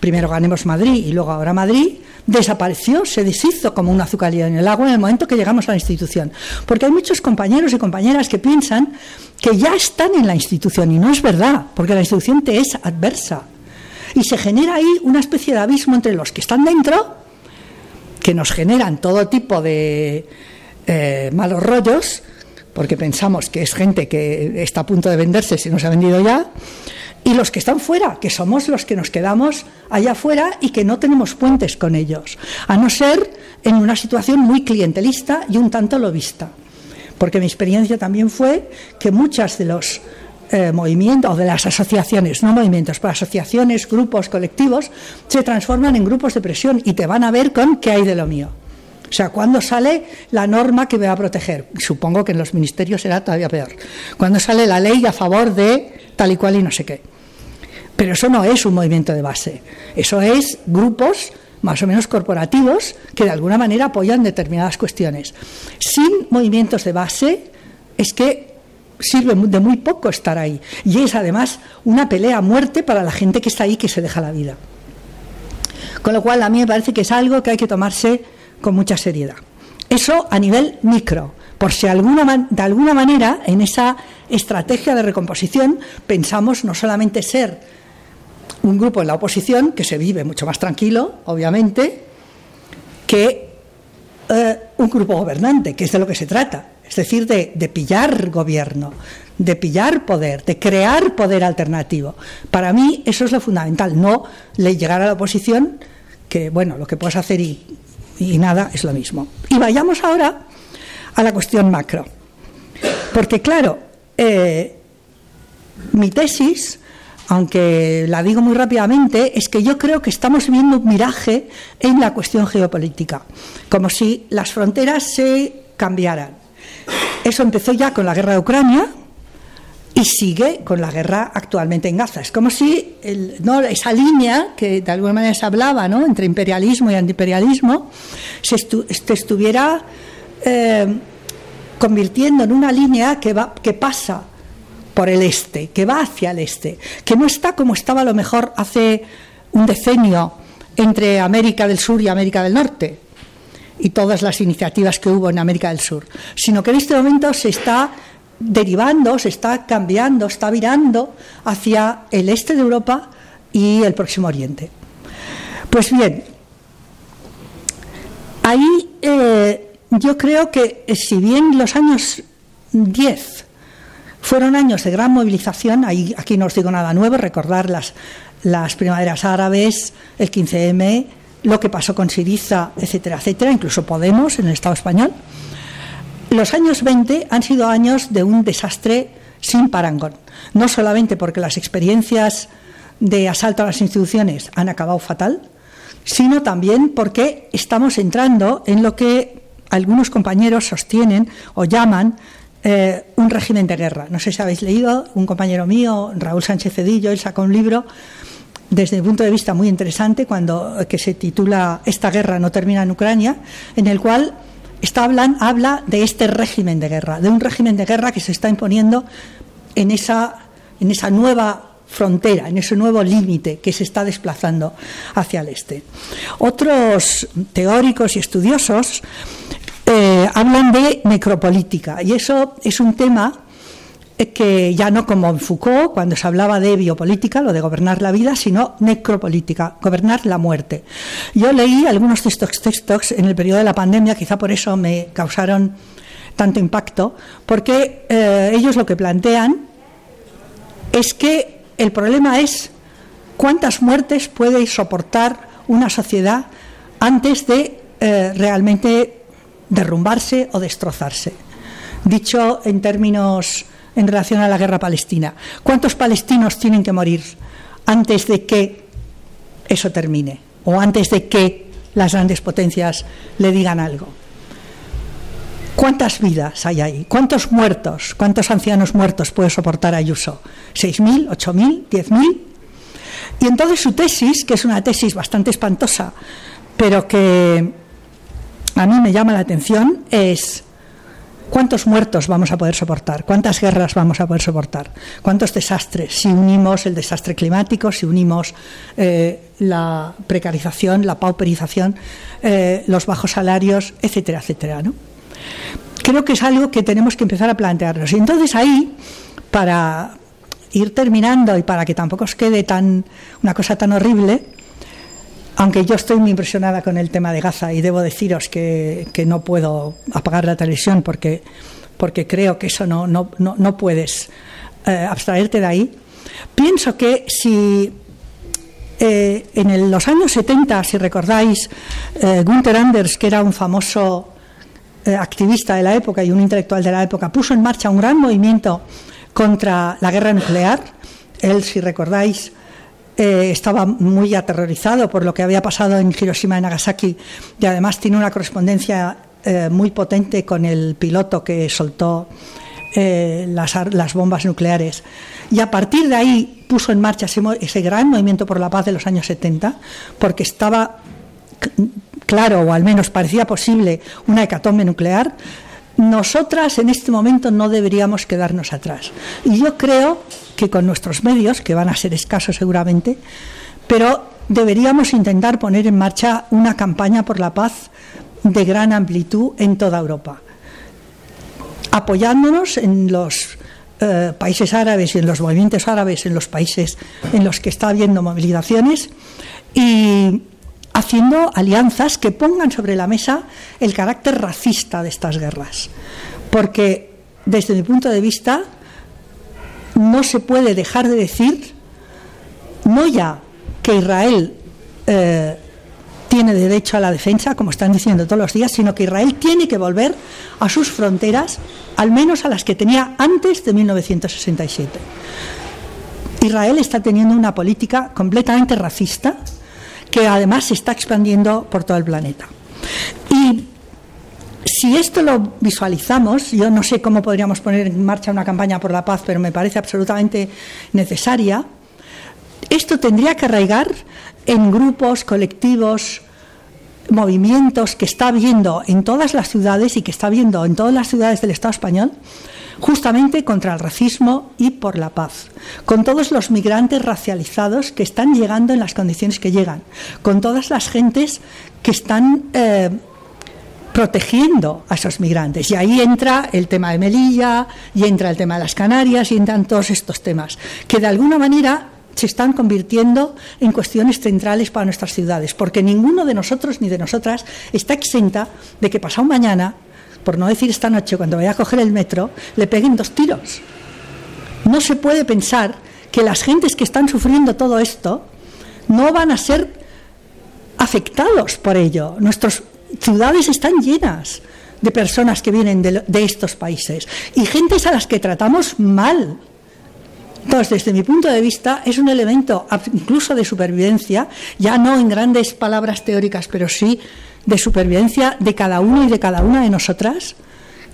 primero ganemos Madrid y luego ahora Madrid, desapareció, se deshizo como un azucarillo en el agua en el momento que llegamos a la institución. Porque hay muchos compañeros y compañeras que piensan que ya están en la institución y no es verdad, porque la institución te es adversa. Y se genera ahí una especie de abismo entre los que están dentro, que nos generan todo tipo de eh, malos rollos, porque pensamos que es gente que está a punto de venderse si no se ha vendido ya, y los que están fuera, que somos los que nos quedamos allá afuera y que no tenemos puentes con ellos, a no ser en una situación muy clientelista y un tanto lobista. Porque mi experiencia también fue que muchas de los eh, movimientos, o de las asociaciones, no movimientos, pero asociaciones, grupos, colectivos, se transforman en grupos de presión y te van a ver con qué hay de lo mío. O sea, ¿cuándo sale la norma que me va a proteger? Supongo que en los ministerios será todavía peor. ¿Cuándo sale la ley a favor de tal y cual y no sé qué? Pero eso no es un movimiento de base. Eso es grupos más o menos corporativos que de alguna manera apoyan determinadas cuestiones. Sin movimientos de base es que sirve de muy poco estar ahí. Y es además una pelea a muerte para la gente que está ahí que se deja la vida. Con lo cual a mí me parece que es algo que hay que tomarse con mucha seriedad. Eso a nivel micro, por si de alguna manera en esa estrategia de recomposición pensamos no solamente ser un grupo en la oposición, que se vive mucho más tranquilo, obviamente, que eh, un grupo gobernante, que es de lo que se trata, es decir, de, pillar gobierno, de pillar poder, de crear poder alternativo. Para mí eso es lo fundamental, no le llegar a la oposición, que bueno, lo que puedes hacer y nada es lo mismo. Y vayamos ahora a la cuestión macro. Porque claro, eh, mi tesis, aunque la digo muy rápidamente, es que yo creo que estamos viendo un miraje en la cuestión geopolítica, como si las fronteras se cambiaran. Eso empezó ya con la guerra de Ucrania, y sigue con la guerra actualmente en Gaza. Es como si ¿no? esa línea que de alguna manera se hablaba ¿no? entre imperialismo y antiimperialismo se, estuviera eh, convirtiendo en una línea que, va, que pasa por el este, que va hacia el este, que no está como estaba a lo mejor hace un decenio entre América del Sur y América del Norte y todas las iniciativas que hubo en América del Sur, sino que en este momento se está derivando, se está cambiando, está virando hacia el este de Europa y el Próximo Oriente. Pues bien, ahí eh, yo creo que eh, si bien los años 10 fueron años de gran movilización, ahí, aquí no os digo nada nuevo, recordar las, las primaveras árabes, el 15M, lo que pasó con Siriza, etcétera, etcétera, incluso Podemos en el Estado español. Los años 20 han sido años de un desastre sin parangón, no solamente porque las experiencias de asalto a las instituciones han acabado fatal, sino también porque estamos entrando en lo que algunos compañeros sostienen o llaman eh, un régimen de guerra. No sé si habéis leído, un compañero mío, Raúl Sánchez Cedillo, él sacó un libro desde mi punto de vista muy interesante cuando que se titula Esta guerra no termina en Ucrania, en el cual está habla de este régimen de guerra, de un régimen de guerra que se está imponiendo en esa, en esa nueva frontera, en ese nuevo límite que se está desplazando hacia el este. Otros teóricos y estudiosos eh, hablan de necropolítica y eso es un tema que ya no como en Foucault, cuando se hablaba de biopolítica, lo de gobernar la vida, sino necropolítica, gobernar la muerte. Yo leí algunos de estos textos en el periodo de la pandemia, quizá por eso me causaron tanto impacto, porque eh, ellos lo que plantean es que el problema es cuántas muertes puede soportar una sociedad antes de eh, realmente derrumbarse o destrozarse. Dicho en términos en relación a la guerra palestina. ¿Cuántos palestinos tienen que morir antes de que eso termine? O antes de que las grandes potencias le digan algo. ¿Cuántas vidas hay ahí? ¿Cuántos muertos? ¿Cuántos ancianos muertos puede soportar Ayuso? ¿6.000? ¿8.000? ¿10.000? Y entonces su tesis, que es una tesis bastante espantosa, pero que a mí me llama la atención, es ¿Cuántos muertos vamos a poder soportar? ¿Cuántas guerras vamos a poder soportar? ¿Cuántos desastres? Si unimos el desastre climático, si unimos eh, la precarización, la pauperización, eh, los bajos salarios, etcétera, etcétera. ¿no? Creo que es algo que tenemos que empezar a plantearnos. Y entonces ahí, para ir terminando y para que tampoco os quede tan una cosa tan horrible, aunque yo estoy muy impresionada con el tema de Gaza y debo deciros que, no puedo apagar la televisión porque porque creo que eso no, no, no, no puedes eh, abstraerte de ahí, pienso que si eh, en el- los años 70, si recordáis, eh, Gunther Anders, que era un famoso eh, activista de la época y un intelectual de la época, puso en marcha un gran movimiento contra la guerra nuclear. Él, si recordáis, eh, estaba muy aterrorizado por lo que había pasado en Hiroshima y Nagasaki y además tiene una correspondencia eh, muy potente con el piloto que soltó eh, las, bombas nucleares. Y a partir de ahí puso en marcha ese, ese gran movimiento por la paz de los años 70, porque estaba claro, o al menos parecía posible, una hecatombe nuclear. Nosotras en este momento no deberíamos quedarnos atrás. Y yo creo que con nuestros medios, que van a ser escasos seguramente, pero deberíamos intentar poner en marcha una campaña por la paz de gran amplitud en toda Europa apoyándonos en los eh, países árabes y en los movimientos árabes, en los países en los que está habiendo movilizaciones y haciendo alianzas que pongan sobre la mesa el carácter racista de estas guerras. Porque desde mi punto de vista no se puede dejar de decir, no ya que Israel eh, tiene derecho a la defensa, como están diciendo todos los días, sino que Israel tiene que volver a sus fronteras, al menos a las que tenía antes de 1967. Israel está teniendo una política completamente racista que además se está expandiendo por todo el planeta. Si esto lo visualizamos, yo no sé cómo podríamos poner en marcha una campaña por la paz, pero me parece absolutamente necesaria, esto tendría que arraigar en grupos, colectivos, movimientos que está habiendo en todas las ciudades y que está habiendo en todas las ciudades del Estado español, justamente contra el racismo y por la paz, con todos los migrantes racializados que están llegando en las condiciones que llegan, con todas las gentes que están eh, protegiendo a esos migrantes. Y ahí entra el tema de Melilla, y entra el tema de las Canarias, y entran todos estos temas, que de alguna manera se están convirtiendo en cuestiones centrales para nuestras ciudades, porque ninguno de nosotros ni de nosotras está exenta de que pasado mañana, por no decir esta noche, cuando vaya a coger el metro, le peguen dos tiros. No se puede pensar que las gentes que están sufriendo todo esto no van a ser afectados por ello. Nuestras ciudades están llenas de personas que vienen de, estos países y gentes a las que tratamos mal. Entonces, desde mi punto de vista, es un elemento incluso de supervivencia, ya no en grandes palabras teóricas, pero sí de supervivencia de cada uno y de cada una de nosotras,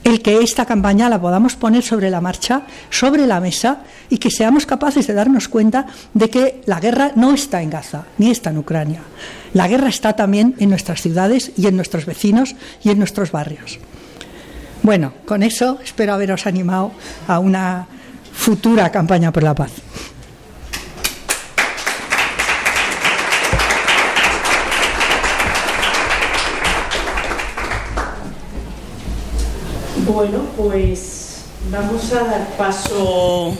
el que esta campaña la podamos poner sobre la marcha, sobre la mesa, y que seamos capaces de darnos cuenta de que la guerra no está en Gaza, ni está en Ucrania. La guerra está también en nuestras ciudades y en nuestros vecinos y en nuestros barrios. Bueno, con eso espero haberos animado a una futura campaña por la paz. Bueno, pues vamos a dar paso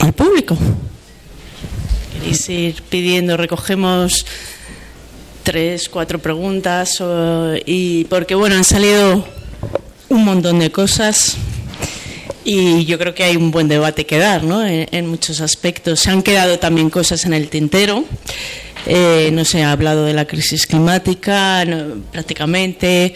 al público. ¿Queréis ir pidiendo? Recogemos tres, cuatro preguntas y porque bueno han salido un montón de cosas y yo creo que hay un buen debate que dar, ¿no? En, en muchos aspectos. Se han quedado también cosas en el tintero. Eh, no se ha hablado de la crisis climática, no, prácticamente.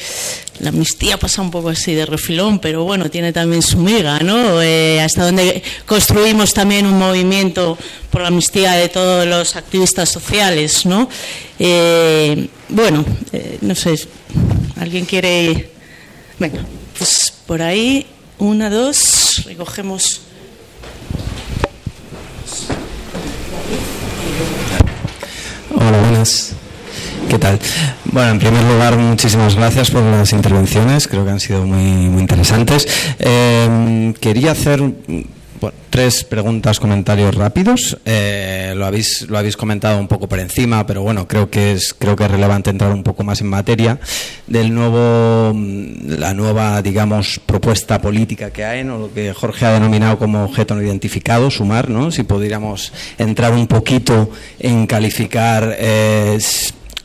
La amnistía pasa un poco así de refilón, pero bueno, tiene también su miga, ¿no? Eh, hasta donde construimos también un movimiento por la amnistía de todos los activistas sociales, ¿no? Eh, bueno, eh, no sé, ¿alguien quiere...? Venga, pues por ahí, una, dos, recogemos... Hola, buenas. ¿Qué tal? Bueno, en primer lugar, muchísimas gracias por las intervenciones, creo que han sido muy, muy interesantes. Eh, quería hacer tres preguntas, comentarios rápidos. Eh, lo, habéis, lo habéis comentado un poco por encima, pero bueno, creo que es, creo que es relevante entrar un poco más en materia del nuevo, la nueva, digamos, propuesta política que hay, ¿no? lo que Jorge ha denominado como objeto no identificado, sumar, ¿no? si pudiéramos entrar un poquito en calificar. eh,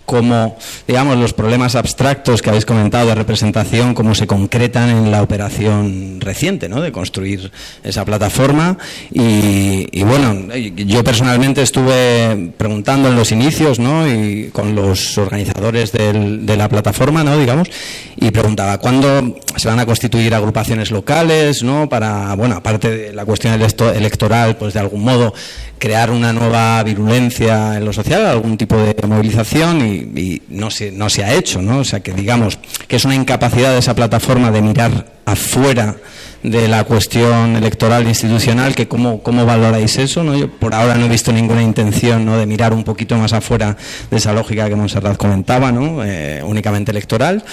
cómo, digamos, los problemas abstractos que habéis comentado de representación, cómo se concretan en la operación reciente, ¿no? De construir esa plataforma. Y, bueno, yo personalmente estuve preguntando en los inicios, ¿no? Y con los organizadores de la plataforma, ¿no? Digamos, y preguntaba, ¿cuándo se van a constituir agrupaciones locales, ¿no? Para, bueno, aparte de la cuestión electoral, pues de algún modo crear una nueva virulencia en lo social, algún tipo de movilización y, no, se, no se ha hecho, ¿no? O sea que digamos que es una incapacidad de esa plataforma de mirar afuera de la cuestión electoral e institucional, que cómo, cómo valoráis eso, ¿no? Yo por ahora no he visto ninguna intención ¿no? de mirar un poquito más afuera de esa lógica que Monserrat comentaba, ¿no? Eh, únicamente electoral.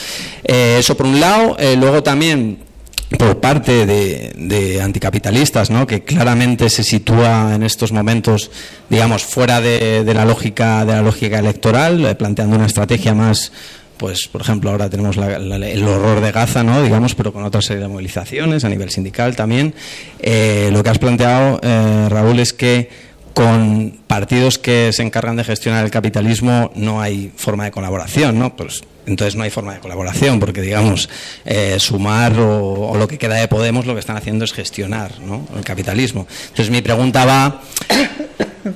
Eh, eso por un lado, eh, luego también por parte de, anticapitalistas, ¿no? que claramente se sitúa en estos momentos, digamos, fuera de, la lógica de la lógica electoral, eh, planteando una estrategia más, pues, por ejemplo, ahora tenemos el horror de Gaza, ¿no? digamos, pero con otra serie de movilizaciones a nivel sindical también. Eh, lo que has planteado, eh, Raúl, es que con partidos que se encargan de gestionar el capitalismo no hay forma de colaboración, ¿no? Pues entonces no hay forma de colaboración, porque digamos, eh, sumar o, lo que queda de Podemos lo que están haciendo es gestionar el capitalismo. Entonces mi pregunta va,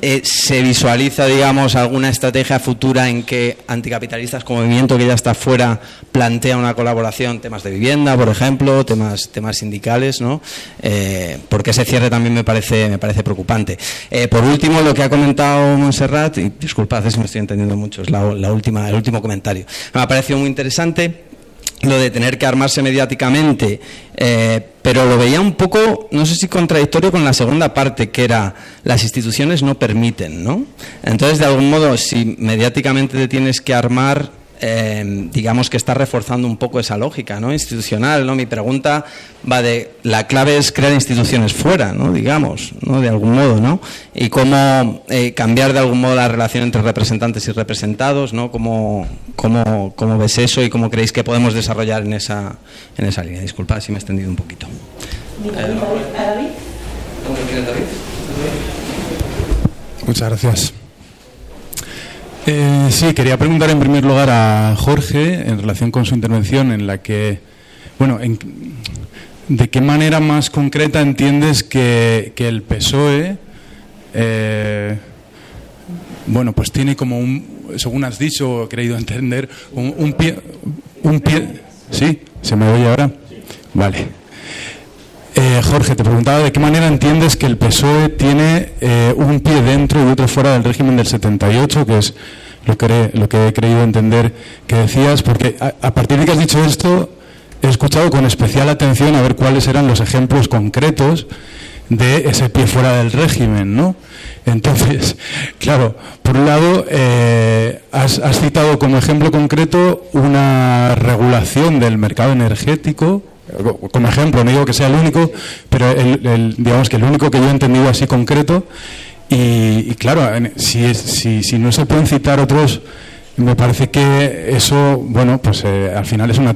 eh, ¿se visualiza, digamos, alguna estrategia futura en que anticapitalistas como movimiento que ya está fuera plantea una colaboración, temas de vivienda, por ejemplo, temas, temas sindicales, ¿no? Eh, porque ese cierre también me parece, me parece preocupante. por último, lo que ha comentado Monserrat, y disculpad si me estoy entendiendo mucho, es la, última, el último comentario. Me pareció muy interesante lo de tener que armarse mediáticamente, eh, pero lo veía un poco, no sé si contradictorio con la segunda parte, que era las instituciones no permiten, ¿no? Entonces, de algún modo, si mediáticamente te tienes que armar, Em, digamos que está reforzando un poco esa lógica ¿no? institucional. ¿no? Mi pregunta va de, la clave es crear instituciones fuera, ¿no? digamos, ¿no? de algún modo, ¿no? y cómo eh, cambiar de algún modo la relación entre representantes y representados, ¿no? ¿Cómo, cómo, cómo ves eso y cómo creéis que podemos desarrollar en esa, en esa línea. Disculpad si me he extendido un poquito. Muchas gracias. Eh, sí, quería preguntar en primer lugar a Jorge en relación con su intervención en la que, bueno, ¿de qué manera más concreta entiendes que, el PSOE, eh, bueno, pues tiene como un, según has dicho, he creído entender, un, pie, un pie, ¿sí? ¿Se me oye ahora? Vale. Eh, Jorge, te preguntaba de qué manera entiendes que el PSOE tiene eh, un pie dentro y otro fuera del régimen del 78, que es lo que, lo que he creído entender que decías, porque a, partir de que has dicho esto, he escuchado con especial atención a ver cuáles eran los ejemplos concretos de ese pie fuera del régimen, ¿no? Entonces, claro, por un lado, eh, has, citado como ejemplo concreto una regulación del mercado energético, como ejemplo, no digo que sea el único, pero el, digamos que el único que yo he entendido así concreto, y, claro, si, si, si no se pueden citar otros me parece que eso, bueno, pues eh, al final es una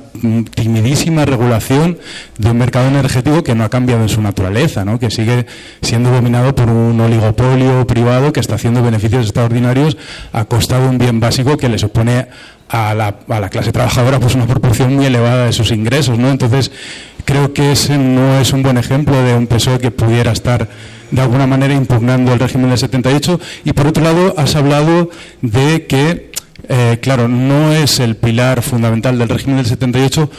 timidísima regulación de un mercado energético que no ha cambiado en su naturaleza, ¿no? que sigue siendo dominado por un oligopolio privado que está haciendo beneficios extraordinarios a costa de un bien básico que le supone a la, a la clase trabajadora pues una proporción muy elevada de sus ingresos. ¿no? Entonces, creo que ese no es un buen ejemplo de un PSOE que pudiera estar de alguna manera impugnando el régimen del 78. Y por otro lado, has hablado de que, eh, claro, no es el pilar fundamental del régimen del 78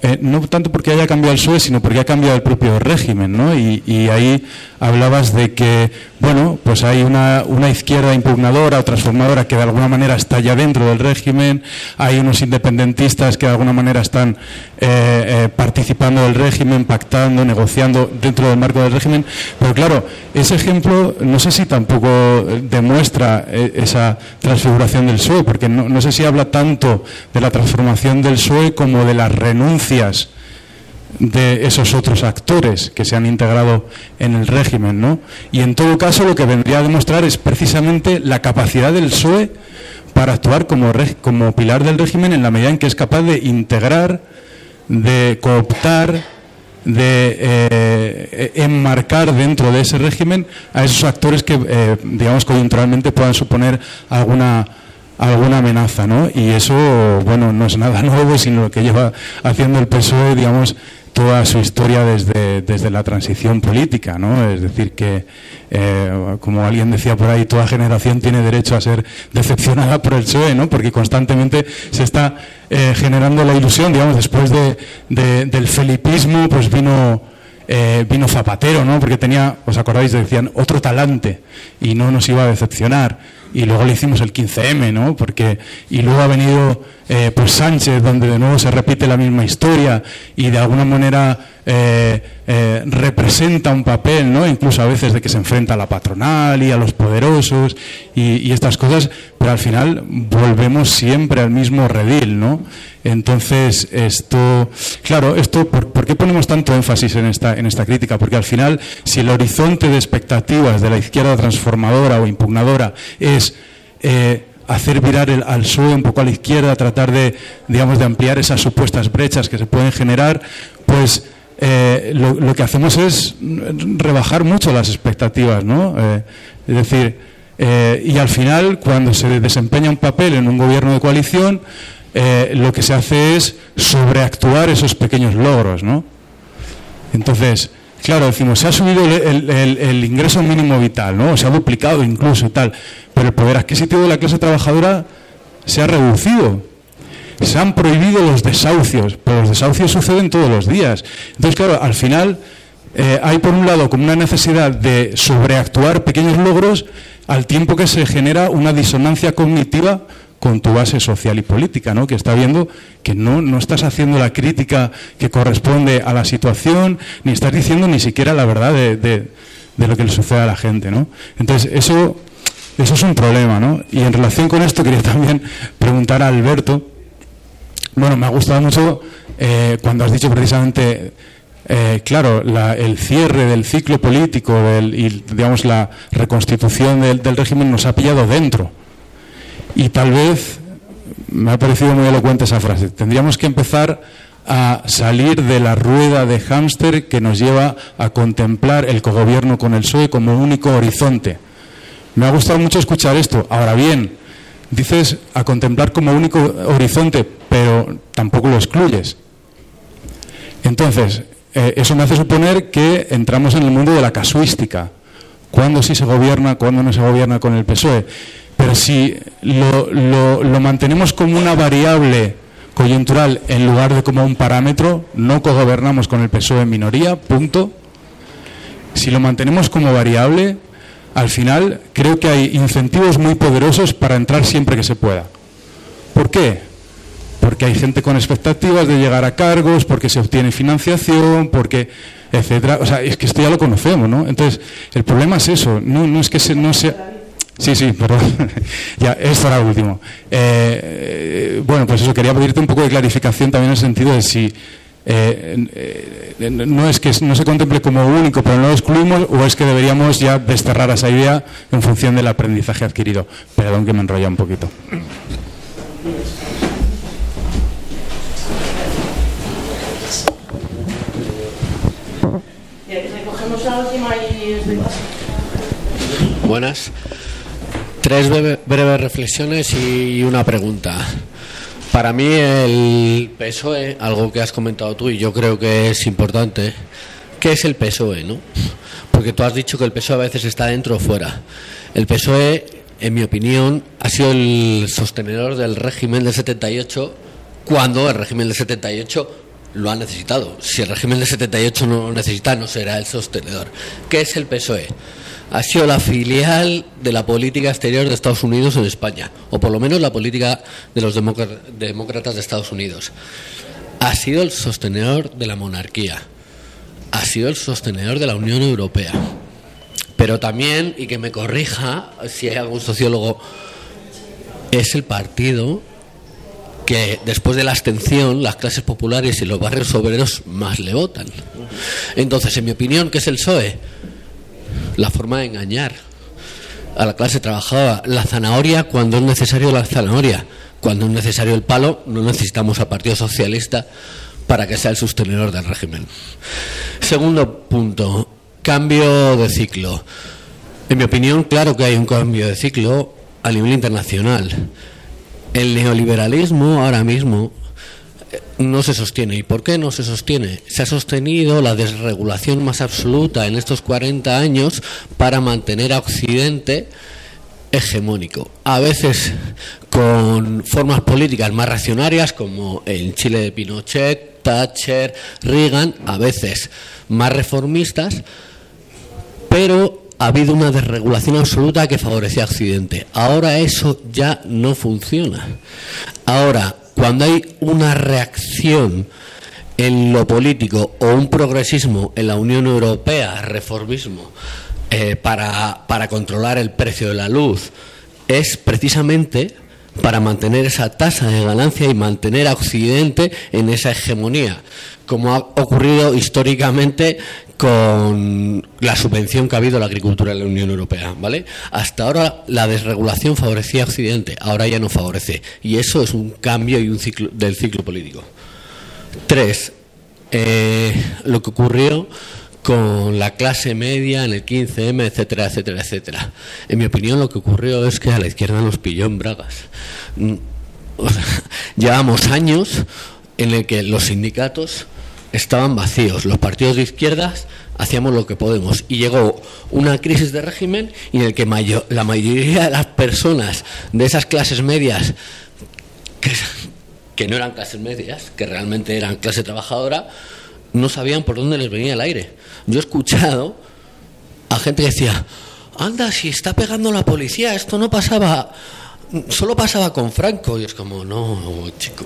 eh, no tanto porque haya cambiado el PSOE, sino porque ha cambiado el propio régimen, ¿no? Y, ahí hablabas de que, bueno, pues hay una, izquierda impugnadora o transformadora que de alguna manera está ya dentro del régimen, hay unos independentistas que de alguna manera están eh, eh, participando del régimen, pactando, negociando dentro del marco del régimen, pero claro, ese ejemplo no sé si tampoco demuestra esa transfiguración del PSOE, porque no, no sé si habla tanto de la transformación del PSOE como de la renuncia de esos otros actores que se han integrado en el régimen, ¿no? Y en todo caso lo que vendría a demostrar es precisamente la capacidad del PSOE para actuar como, como pilar del régimen en la medida en que es capaz de integrar, de cooptar, de eh, enmarcar dentro de ese régimen a esos actores que, eh, digamos, coyunturalmente puedan suponer alguna alguna amenaza, ¿no? Y eso, bueno, no es nada nuevo, sino lo que lleva haciendo el PSOE, digamos, toda su historia desde, desde la transición política, ¿no? Es decir, que, eh, como alguien decía por ahí, toda generación tiene derecho a ser decepcionada por el PSOE, ¿no? Porque constantemente se está eh, generando la ilusión, digamos, después de, del felipismo, pues vino eh, vino Zapatero, ¿no? Porque tenía, os acordáis, decían otro talante y no nos iba a decepcionar. Y luego le hicimos el 15M, ¿no? Porque y luego ha venido eh, pues Sánchez, donde de nuevo se repite la misma historia y de alguna manera eh, eh, representa un papel, ¿no? incluso a veces de que se enfrenta a la patronal y a los poderosos y, estas cosas, pero al final volvemos siempre al mismo redil. ¿no? Entonces, esto, claro, esto, ¿por, qué ponemos tanto énfasis en esta, en esta crítica? Porque al final, si el horizonte de expectativas de la izquierda transformadora o impugnadora es... Eh, hacer virar el, al PSOE un poco a la izquierda, tratar de, digamos, de ampliar esas supuestas brechas que se pueden generar, pues eh, lo, que hacemos es rebajar mucho las expectativas, ¿no? Eh, es decir, eh, y al final, cuando se desempeña un papel en un gobierno de coalición, lo que se hace es sobreactuar esos pequeños logros, ¿no? Entonces, claro, decimos, se ha subido el, ingreso mínimo vital, ¿no? Se ha duplicado incluso y tal, pero el poder adquisitivo de la clase trabajadora se ha reducido se han prohibido los desahucios, pero los desahucios suceden todos los días. Entonces, claro, al final eh, hay por un lado como una necesidad de sobreactuar pequeños logros al tiempo que se genera una disonancia cognitiva con tu base social y política, ¿no? que está viendo que no, no estás haciendo la crítica que corresponde a la situación, ni estás diciendo ni siquiera la verdad de, de, lo que le sucede a la gente. ¿no? Entonces, eso, eso es un problema. ¿no? Y en relación con esto quería también preguntar a Alberto, bueno, me ha gustado mucho eh, cuando has dicho precisamente, eh, claro, el cierre del ciclo político y, digamos, la reconstitución del, régimen nos ha pillado dentro. Y tal vez, me ha parecido muy elocuente esa frase, tendríamos que empezar a salir de la rueda de hámster que nos lleva a contemplar el cogobierno con el PSOE como único horizonte. Me ha gustado mucho escuchar esto. Ahora bien, dices a contemplar como único horizonte, pero tampoco lo excluyes. Entonces, eh, eso me hace suponer que entramos en el mundo de la casuística. ¿Cuándo sí se gobierna, cuándo no se gobierna con el PSOE? Pero si lo, lo mantenemos como una variable coyuntural en lugar de como un parámetro, no cogobernamos con el PSOE en minoría, punto. Si lo mantenemos como variable, al final creo que hay incentivos muy poderosos para entrar siempre que se pueda. ¿Por qué? Porque hay gente con expectativas de llegar a cargos, porque se obtiene financiación, porque etcétera. O sea, es que esto ya lo conocemos, ¿no? Entonces, el problema es eso. No, no es que se, no sea. Sí, sí, perdón. ya, esto era último. Eh, bueno, pues eso, quería pedirte un poco de clarificación también en el sentido de si eh, eh, no es que no se contemple como único, pero no lo excluimos, o es que deberíamos ya desterrar esa idea en función del aprendizaje adquirido. Perdón que me enrolla un poquito. Buenas. Tres breves reflexiones y una pregunta. Para mí el PSOE, algo que has comentado tú y yo creo que es importante, ¿qué es el PSOE? No? Porque tú has dicho que el PSOE a veces está dentro o fuera. El PSOE, en mi opinión, ha sido el sostenedor del régimen del 78 cuando el régimen del 78 lo ha necesitado. Si el régimen del 78 no lo necesita, no será el sostenedor. ¿Qué es el PSOE? Ha sido la filial de la política exterior de Estados Unidos en España, o por lo menos la política de los demócratas de Estados Unidos. Ha sido el sostenedor de la monarquía, ha sido el sostenedor de la Unión Europea. Pero también, y que me corrija si hay algún sociólogo, es el partido que después de la abstención las clases populares y los barrios obreros más le votan. Entonces, en mi opinión, ¿qué es el PSOE? La forma de engañar a la clase trabajadora. La zanahoria cuando es necesario la zanahoria. Cuando es necesario el palo, no necesitamos al Partido Socialista para que sea el sostenedor del régimen. Segundo punto, cambio de ciclo. En mi opinión, claro que hay un cambio de ciclo a nivel internacional. el neoliberalismo ahora mismo no se sostiene. ¿Y por qué no se sostiene? Se ha sostenido la desregulación más absoluta en estos 40 años para mantener a Occidente hegemónico. A veces con formas políticas más reaccionarias, como en Chile de Pinochet, Thatcher, Reagan, a veces más reformistas, pero ha habido una desregulación absoluta que favorecía a Occidente. Ahora eso ya no funciona. Ahora, cuando hay una reacción en lo político o un progresismo en la Unión Europea, reformismo, eh, para, para controlar el precio de la luz, es precisamente para mantener esa tasa de ganancia y mantener a Occidente en esa hegemonía, como ha ocurrido históricamente con la subvención que ha habido a la agricultura en la Unión Europea, ¿vale? Hasta ahora la desregulación favorecía a Occidente, ahora ya no favorece, y eso es un cambio y un ciclo del ciclo político. Tres, eh, lo que ocurrió con la clase media en el 15M, etcétera, etcétera, etcétera. En mi opinión, lo que ocurrió es que a la izquierda nos pilló en bragas. Mm, llevamos años en el que los sindicatos estaban vacíos. Los partidos de izquierdas hacíamos lo que podemos. Y llegó una crisis de régimen en el que la mayoría de las personas de esas clases medias, que, que no eran clases medias, que realmente eran clase trabajadora, no sabían por dónde les venía el aire. Yo he escuchado a gente que decía, anda, si está pegando la policía, esto no pasaba solo pasaba con Franco y es como, no, chico,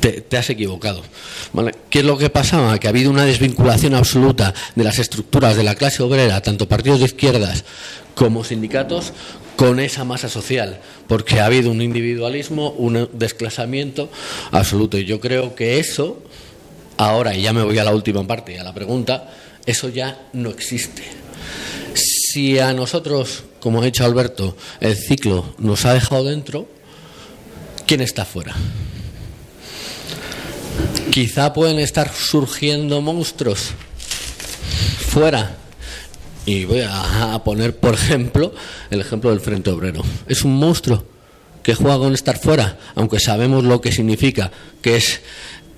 te, has equivocado. ¿Qué es lo que pasaba? Que ha habido una desvinculación absoluta de las estructuras de la clase obrera, tanto partidos de izquierdas como sindicatos, con esa masa social, porque ha habido un individualismo, un desclasamiento absoluto. Y yo creo que eso, ahora, y ya me voy a la última parte, a la pregunta, eso ya no existe. Si a nosotros como ha dicho Alberto, el ciclo nos ha dejado dentro, ¿quién está fuera? Quizá pueden estar surgiendo monstruos fuera. Y voy a poner, por ejemplo, el ejemplo del Frente Obrero. Es un monstruo que juega con estar fuera, aunque sabemos lo que significa, que es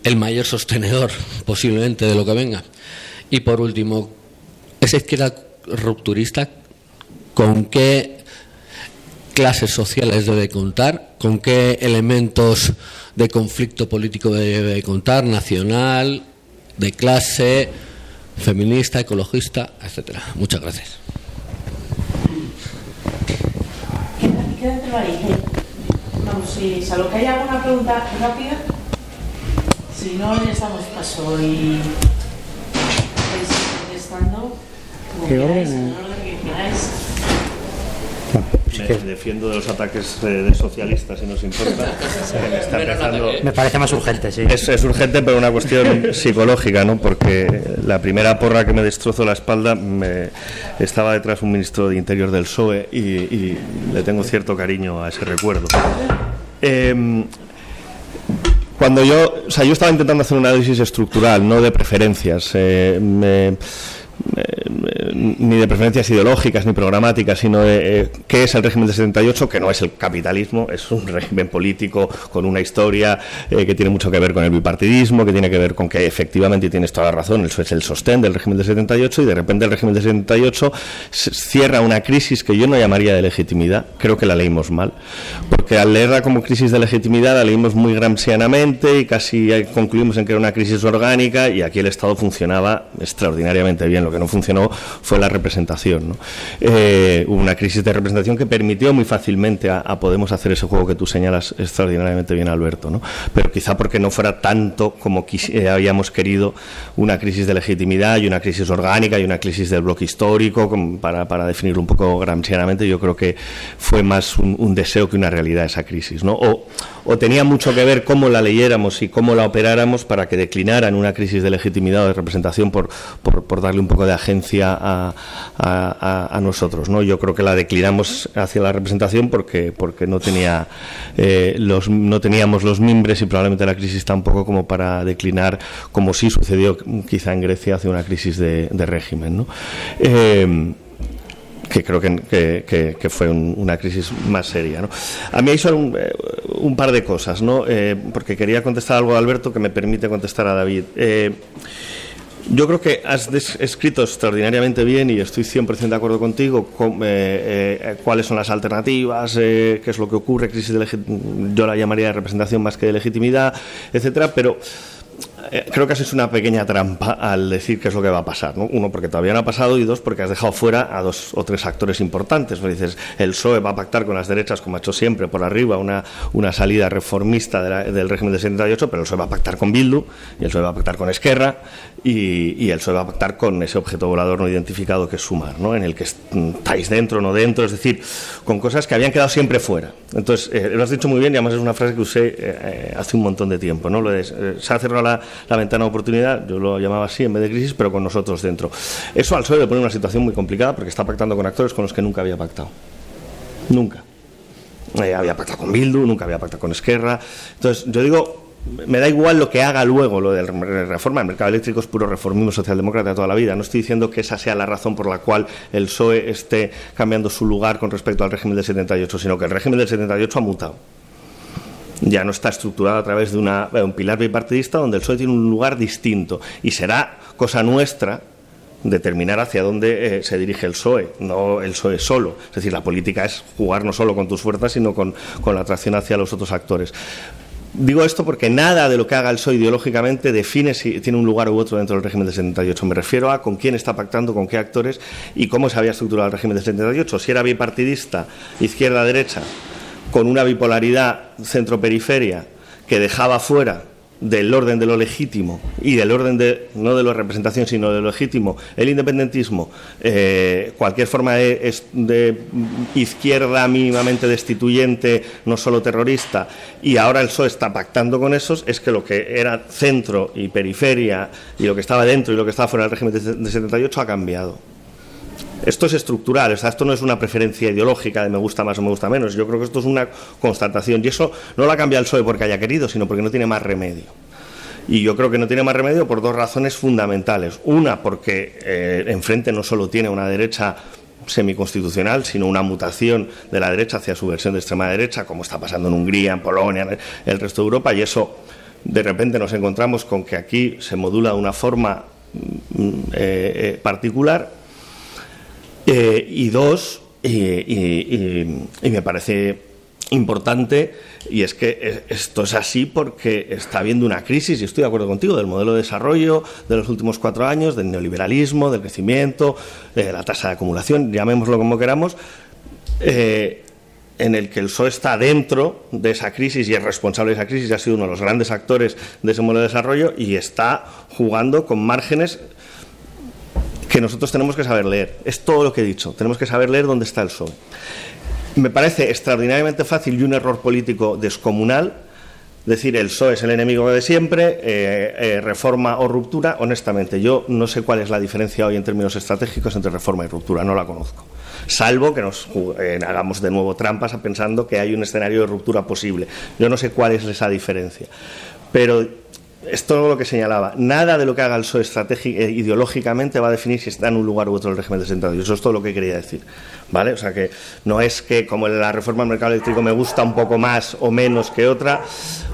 el mayor sostenedor posiblemente de lo que venga. Y por último, esa izquierda rupturista con qué clases sociales debe contar, con qué elementos de conflicto político debe contar, nacional, de clase, feminista, ecologista, etcétera. Muchas gracias. Vamos, si salvo que haya alguna pregunta rápida, si no, ya estamos paso y contestando. ¿Qué orden? Me defiendo de los ataques de, socialistas, si nos importa. me, parece más urgente, sí. Es, urgente, pero una cuestión psicológica, ¿no? Porque la primera porra que me destrozó la espalda me, estaba detrás un ministro de Interior del PSOE y, le tengo cierto cariño a ese recuerdo. Cuando yo, o sea, yo estaba intentando hacer un análisis estructural, no de preferencias. Eh, me, ni de preferencias ideológicas ni programáticas, sino de eh, qué es el régimen de 78, que no es el capitalismo, es un régimen político con una historia eh, que tiene mucho que ver con el bipartidismo, que tiene que ver con que efectivamente tienes toda la razón, eso es el sostén del régimen de 78 y de repente el régimen de 78 cierra una crisis que yo no llamaría de legitimidad, creo que la leímos mal, porque al leerla como crisis de legitimidad la leímos muy gramscianamente y casi concluimos en que era una crisis orgánica y aquí el Estado funcionaba extraordinariamente bien lo que no funcionó fue la representación. Eh, hubo una crisis de representación que permitió muy fácilmente a, Podemos hacer ese juego que tú señalas extraordinariamente bien, Alberto. ¿no? Pero quizá porque no fuera tanto como eh, habíamos querido una crisis de legitimidad y una crisis orgánica y una crisis del bloque histórico, para, para definirlo un poco gramscianamente, yo creo que fue más un, deseo que una realidad esa crisis. ¿no? O, o tenía mucho que ver cómo la leyéramos y cómo la operáramos para que declinara en una crisis de legitimidad o de representación por, por, darle un poco de agencia a, a, nosotros. ¿no? Yo creo que la declinamos hacia la representación porque, porque no, tenía, eh, los, no teníamos los mimbres y probablemente la crisis tampoco como para declinar, como sí sucedió quizá en Grecia hacia una crisis de, régimen. ¿no? Eh, que creo que, que- que- fue un- una crisis más seria. ¿no? A mí hay solo un, eh, par de cosas, ¿no? Eh, porque quería contestar algo a Alberto que me permite contestar a David. Yo creo que has escrito extraordinariamente bien y estoy 100% de acuerdo contigo con, eh, eh, cuáles son las alternativas, eh, qué es lo que ocurre, crisis de yo la llamaría de representación más que de legitimidad, etcétera, pero eh, creo que has hecho una pequeña trampa al decir qué es lo que va a pasar. ¿no? Uno, porque todavía no ha pasado y dos, porque has dejado fuera a dos o tres actores importantes. Dices, el PSOE va a pactar con las derechas, como ha hecho siempre, por arriba, una, una salida reformista de la- del régimen del 78, pero el PSOE va a pactar con Bildu, y el PSOE va a pactar con Esquerra, y, el PSOE va a pactar con ese objeto volador no identificado que es Sumar, ¿no? en el que estáis dentro, no dentro, es decir, con cosas que habían quedado siempre fuera. Entonces, eh, lo has dicho muy bien y además es una frase que usé eh, eh, hace un montón de tiempo. ¿no? Lo de, se ha cerrado la, la ventana de oportunidad, yo lo llamaba así, en vez de crisis, pero con nosotros dentro. Eso al PSOE le pone una situación muy complicada porque está pactando con actores con los que nunca había pactado. Nunca. Eh, había pactado con Bildu, nunca había pactado con Esquerra. Entonces, yo digo, me da igual lo que haga luego lo de reforma. El mercado eléctrico es puro reformismo socialdemócrata de toda la vida. No estoy diciendo que esa sea la razón por la cual el PSOE esté cambiando su lugar con respecto al régimen del 78, sino que el régimen del 78 ha mutado. Ya no está estructurado a través de una- un pilar bipartidista donde el PSOE tiene un lugar distinto. Y será cosa nuestra determinar hacia dónde eh, se dirige el PSOE, no el PSOE solo. Es decir, la política es jugar no solo con tus fuerzas, sino con, con la atracción hacia los otros actores. Digo esto porque nada de lo que haga el PSOE ideológicamente define si tiene un lugar u otro dentro del régimen del 78. Me refiero a con quién está pactando, con qué actores y cómo se había estructurado el régimen del 78. Si era bipartidista, izquierda-derecha, con una bipolaridad centro-periferia que dejaba fuera del orden de lo legítimo y del orden de, no de la representación, sino de lo legítimo, el independentismo, eh, cualquier forma de, izquierda mínimamente destituyente, no solo terrorista, y ahora el PSOE está pactando con esos, es que lo que era centro y periferia y lo que estaba dentro y lo que estaba fuera del régimen de 78 ha cambiado. Esto es estructural, esto no es una preferencia ideológica de me gusta más o me gusta menos. Yo creo que esto es una constatación y eso no lo ha cambiado el PSOE porque haya querido, sino porque no tiene más remedio. Y yo creo que no tiene más remedio por dos razones fundamentales. Una, porque eh, enfrente no solo tiene una derecha semiconstitucional, sino una mutación de la derecha hacia su versión de extrema derecha, como está pasando en Hungría, en Polonia, en el resto de Europa, y eso de repente nos encontramos con que aquí se modula de una forma mm, eh, eh, particular eh, y dos, y, me parece importante, y es que eh, esto es así porque está habiendo una crisis, y estoy de acuerdo contigo, del modelo de desarrollo de los últimos cuatro años, del neoliberalismo, del crecimiento, de la tasa de acumulación, llamémoslo como queramos, eh, en el que el PSOE está dentro de esa crisis y es responsable de esa crisis y ha sido uno de los grandes actores de ese modelo de desarrollo y está jugando con márgenes que nosotros tenemos que saber leer. Es todo lo que he dicho. Tenemos que saber leer dónde está el PSOE. Me parece extraordinariamente fácil y un error político descomunal decir el PSOE es el enemigo de siempre, eh, eh, reforma o ruptura. Honestamente, yo no sé cuál es la diferencia hoy en términos estratégicos entre reforma y ruptura, no la conozco. Salvo que nos eh, hagamos de nuevo trampas pensando que hay un escenario de ruptura posible. Yo no sé cuál es esa diferencia. Pero es todo lo que señalaba. Nada de lo que haga el PSOE eh, ideológicamente va a definir si está en un lugar u otro del régimen 78. Eso es todo lo que quería decir. ¿Vale? O sea que no es que como la reforma del mercado eléctrico me gusta un poco más o menos que otra.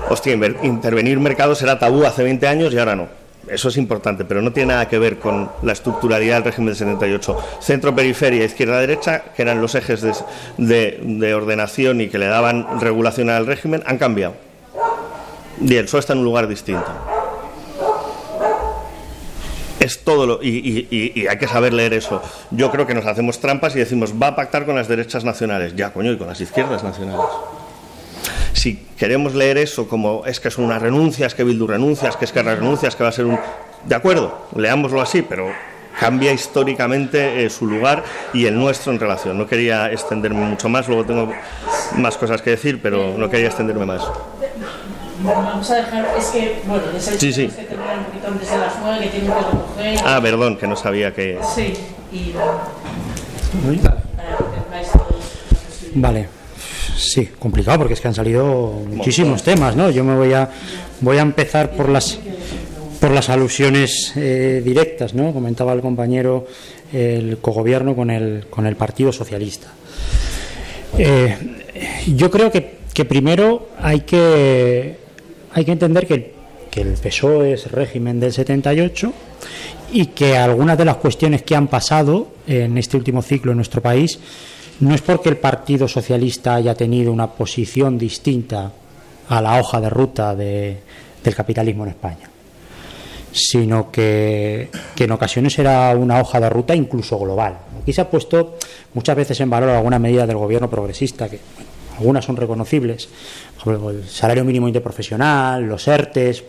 Hostia, intervenir mercados era tabú hace 20 años y ahora no. Eso es importante, pero no tiene nada que ver con la estructuralidad del régimen del 78. Centro-periferia, izquierda-derecha, que eran los ejes de ordenación y que le daban regulación al régimen, han cambiado. Y el está en un lugar distinto. Es todo lo. Y, hay que saber leer eso. Yo creo que nos hacemos trampas y decimos, va a pactar con las derechas nacionales. Ya, coño, y con las izquierdas nacionales. Si queremos leer eso como es que son unas renuncias, que Bildu renuncias, que es que renuncias, que va a ser un. De acuerdo, leámoslo así, pero cambia históricamente eh, su lugar y el nuestro en relación. No quería extenderme mucho más, luego tengo más cosas que decir, pero no quería extenderme más. Vamos a dejar, es que, bueno, ya sabéis Sí, sí. que terminar un poquito antes de las 9, que tienen que recoger. Ah, perdón, que no sabía que. Sí, y. Vale. Sí, complicado porque es que han salido muchísimos temas, ¿no? Yo me voy a voy a empezar por las por las alusiones eh, directas, ¿no? Comentaba el compañero el cogobierno con el, con el Partido Socialista. Eh, yo creo que, que, primero hay que, hay que entender que, el PSOE es régimen del 78 y que algunas de las cuestiones que han pasado en este último ciclo en nuestro país no es porque el Partido Socialista haya tenido una posición distinta a la hoja de ruta de, del capitalismo en España, sino que, en ocasiones era una hoja de ruta incluso global. Aquí se ha puesto muchas veces en valor alguna medida del gobierno progresista, que algunas son reconocibles, el salario mínimo interprofesional, los ERTES.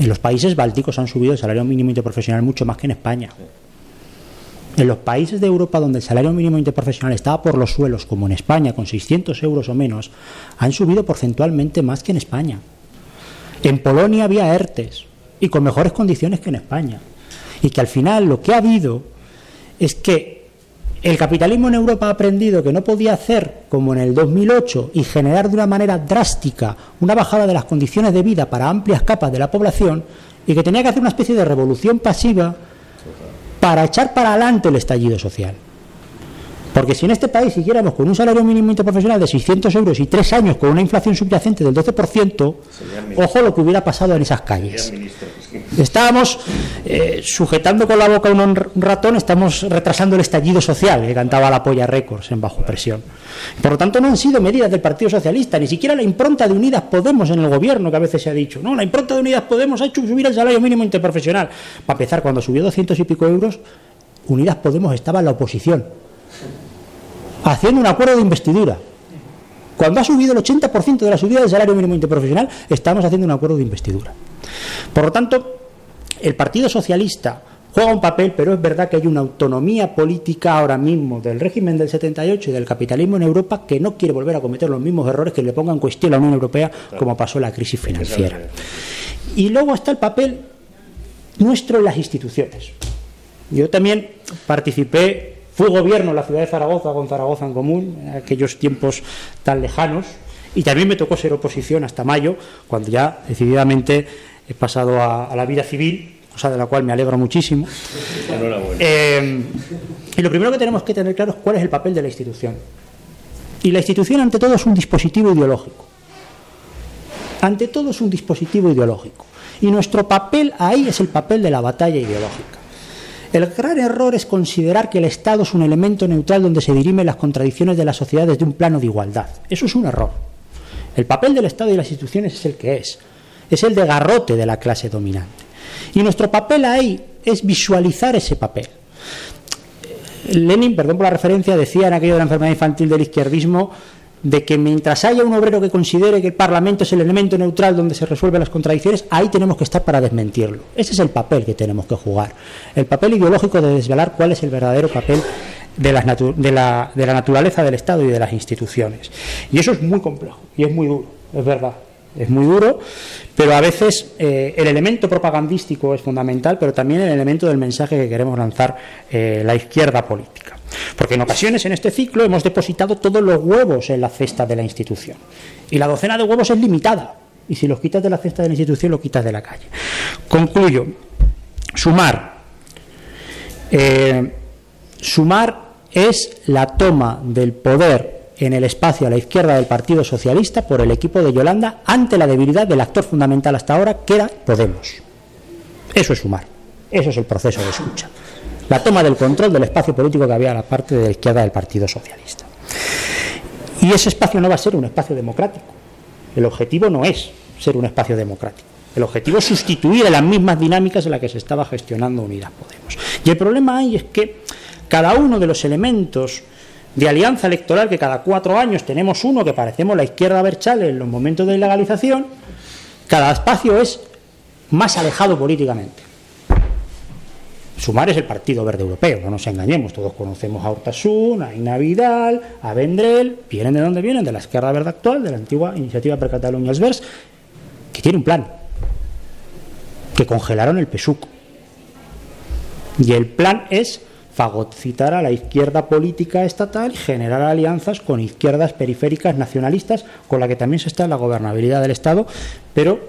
En los países bálticos han subido el salario mínimo interprofesional mucho más que en España. En los países de Europa donde el salario mínimo interprofesional estaba por los suelos, como en España, con 600 euros o menos, han subido porcentualmente más que en España. En Polonia había ERTES y con mejores condiciones que en España. Y que al final lo que ha habido es que el capitalismo en Europa ha aprendido que no podía hacer como en el 2008 y generar de una manera drástica una bajada de las condiciones de vida para amplias capas de la población y que tenía que hacer una especie de revolución pasiva para echar para adelante el estallido social. Porque si en este país siguiéramos con un salario mínimo interprofesional de 600 euros y tres años con una inflación subyacente del 12%, ojo lo que hubiera pasado en esas calles. Estábamos eh, sujetando con la boca a un ratón, estamos retrasando el estallido social que cantaba la polla récords en bajo presión. Por lo tanto, no han sido medidas del Partido Socialista, ni siquiera la impronta de Unidas Podemos en el gobierno, que a veces se ha dicho. No, la impronta de Unidas Podemos ha hecho subir el salario mínimo interprofesional. Para empezar, cuando subió 200 y pico euros, Unidas Podemos estaba en la oposición haciendo un acuerdo de investidura. Cuando ha subido el 80% de la subida del salario mínimo interprofesional, estamos haciendo un acuerdo de investidura. Por lo tanto, el Partido Socialista juega un papel, pero es verdad que hay una autonomía política ahora mismo del régimen del 78 y del capitalismo en Europa que no quiere volver a cometer los mismos errores que le pongan en cuestión a la Unión Europea como pasó en la crisis financiera. Y luego está el papel nuestro en las instituciones. Yo también participé Fui gobierno en la ciudad de Zaragoza con Zaragoza en común, en aquellos tiempos tan lejanos, y también me tocó ser oposición hasta mayo, cuando ya decididamente he pasado a, a la vida civil, cosa de la cual me alegro muchísimo. Eh, y lo primero que tenemos que tener claro es cuál es el papel de la institución. Y la institución, ante todo, es un dispositivo ideológico. Ante todo, es un dispositivo ideológico. Y nuestro papel ahí es el papel de la batalla ideológica. El gran error es considerar que el Estado es un elemento neutral donde se dirimen las contradicciones de la sociedad desde un plano de igualdad. Eso es un error. El papel del Estado y las instituciones es el que es. Es el de garrote de la clase dominante. Y nuestro papel ahí es visualizar ese papel. Lenin, perdón por la referencia, decía en aquello de la enfermedad infantil del izquierdismo de que mientras haya un obrero que considere que el Parlamento es el elemento neutral donde se resuelven las contradicciones, ahí tenemos que estar para desmentirlo. Ese es el papel que tenemos que jugar. El papel ideológico de desvelar cuál es el verdadero papel de la, de, la, de la, naturaleza del Estado y de las instituciones. Y eso es muy complejo y es muy duro, es verdad. Es muy duro, pero a veces eh, el elemento propagandístico es fundamental, pero también el elemento del mensaje que queremos lanzar eh, la izquierda política. Porque en ocasiones en este ciclo hemos depositado todos los huevos en la cesta de la institución. Y la docena de huevos es limitada. Y si los quitas de la cesta de la institución, los quitas de la calle. Concluyo. Sumar. Eh, sumar es la toma del poder en el espacio a la izquierda del Partido Socialista por el equipo de Yolanda ante la debilidad del actor fundamental hasta ahora, que era Podemos. Eso es sumar. Eso es el proceso de escucha la toma del control del espacio político que había a la parte de la izquierda del Partido Socialista. Y ese espacio no va a ser un espacio democrático. El objetivo no es ser un espacio democrático. El objetivo es sustituir a las mismas dinámicas en las que se estaba gestionando Unidas Podemos. Y el problema ahí es que cada uno de los elementos de alianza electoral, que cada cuatro años tenemos uno que parecemos la izquierda Berchal en los momentos de ilegalización, cada espacio es más alejado políticamente. Sumar es el Partido Verde Europeo, no nos engañemos, todos conocemos a Urtasun, a Ina Vidal, a Vendrell, vienen de dónde vienen, de la izquierda verde actual, de la antigua Iniciativa per Catalunya Vers, que tiene un plan, que congelaron el PSUC. Y el plan es fagocitar a la izquierda política estatal y generar alianzas con izquierdas periféricas nacionalistas, con la que también se está en la gobernabilidad del Estado, pero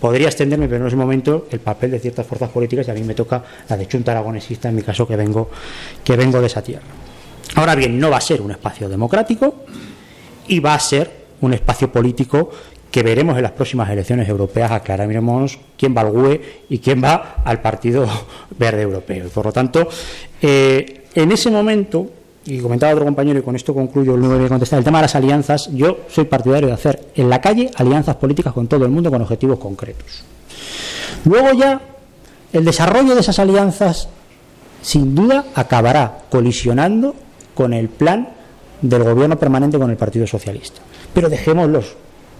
podría extenderme, pero en ese momento el papel de ciertas fuerzas políticas y a mí me toca la de Chunta Aragonesista, en mi caso que vengo, que vengo de esa tierra. Ahora bien, no va a ser un espacio democrático y va a ser un espacio político que veremos en las próximas elecciones europeas, aclararemos quién va al GUE y quién va al Partido Verde Europeo. por lo tanto, eh, en ese momento, y comentaba otro compañero, y con esto concluyo, no voy a contestar, el tema de las alianzas, yo soy partidario de hacer en la calle alianzas políticas con todo el mundo con objetivos concretos. Luego ya, el desarrollo de esas alianzas, sin duda, acabará colisionando con el plan del gobierno permanente con el Partido Socialista. Pero dejémoslos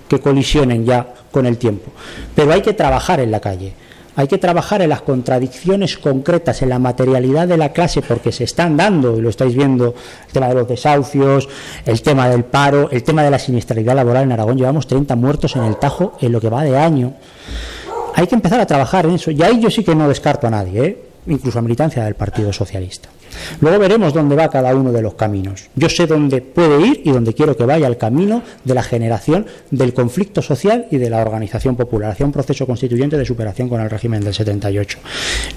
que colisionen ya con el tiempo. Pero hay que trabajar en la calle. Hay que trabajar en las contradicciones concretas, en la materialidad de la clase, porque se están dando, y lo estáis viendo, el tema de los desahucios, el tema del paro, el tema de la siniestralidad laboral en Aragón. Llevamos 30 muertos en el Tajo en lo que va de año. Hay que empezar a trabajar en eso. Y ahí yo sí que no descarto a nadie, ¿eh? incluso a militancia del Partido Socialista. Luego veremos dónde va cada uno de los caminos. Yo sé dónde puede ir y dónde quiero que vaya el camino de la generación del conflicto social y de la organización popular, hacia un proceso constituyente de superación con el régimen del 78.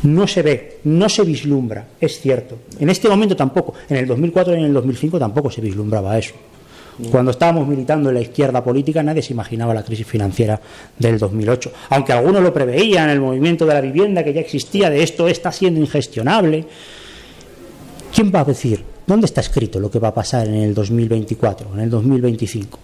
No se ve, no se vislumbra, es cierto. En este momento tampoco, en el 2004 y en el 2005 tampoco se vislumbraba eso. Cuando estábamos militando en la izquierda política nadie se imaginaba la crisis financiera del 2008, aunque algunos lo preveían, el movimiento de la vivienda que ya existía, de esto está siendo ingestionable. ¿Quién va a decir dónde está escrito lo que va a pasar en el 2024, en el 2025?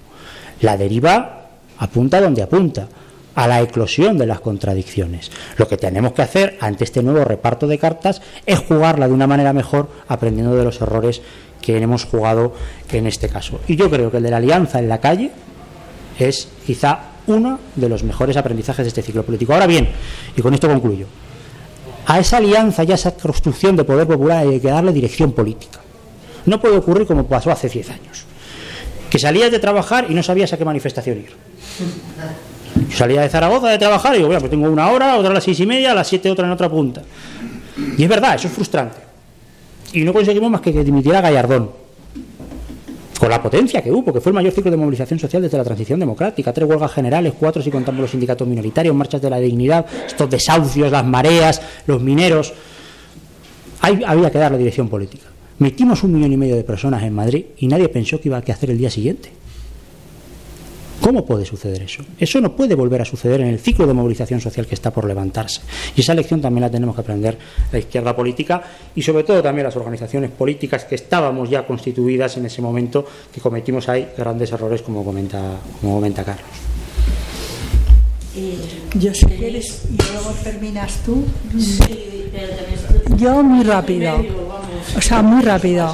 La deriva apunta donde apunta a la eclosión de las contradicciones. Lo que tenemos que hacer ante este nuevo reparto de cartas es jugarla de una manera mejor, aprendiendo de los errores que hemos jugado en este caso. Y yo creo que el de la alianza en la calle es quizá uno de los mejores aprendizajes de este ciclo político. Ahora bien, y con esto concluyo, a esa alianza y a esa construcción de poder popular hay que darle dirección política. No puede ocurrir como pasó hace 10 años, que salías de trabajar y no sabías a qué manifestación ir. salía de Zaragoza de trabajar y digo, bueno, pues tengo una hora, otra a las seis y media, a las siete otra en otra punta. Y es verdad, eso es frustrante. Y no conseguimos más que que dimitiera Gallardón con la potencia que hubo, que fue el mayor ciclo de movilización social desde la transición democrática, tres huelgas generales, cuatro si contamos los sindicatos minoritarios, marchas de la dignidad, estos desahucios, las mareas, los mineros. Ahí había que darle dirección política. Metimos un millón y medio de personas en Madrid y nadie pensó que iba a hacer el día siguiente. ¿Cómo puede suceder eso? Eso no puede volver a suceder en el ciclo de movilización social que está por levantarse. Y esa lección también la tenemos que aprender la izquierda política y sobre todo también las organizaciones políticas que estábamos ya constituidas en ese momento que cometimos ahí grandes errores como comenta, como comenta Carlos. Yo si quieres y luego terminas tú. Yo muy rápido. O sea, muy rápido.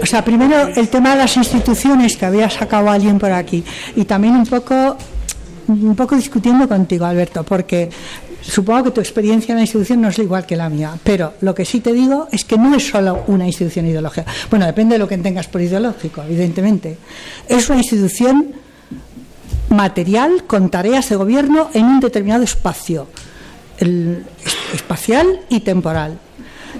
O sea, primero el tema de las instituciones que había sacado alguien por aquí y también un poco un poco discutiendo contigo, Alberto, porque supongo que tu experiencia en la institución no es igual que la mía, pero lo que sí te digo es que no es solo una institución ideológica. Bueno, depende de lo que tengas por ideológico, evidentemente. Es una institución material con tareas de gobierno en un determinado espacio, espacial y temporal.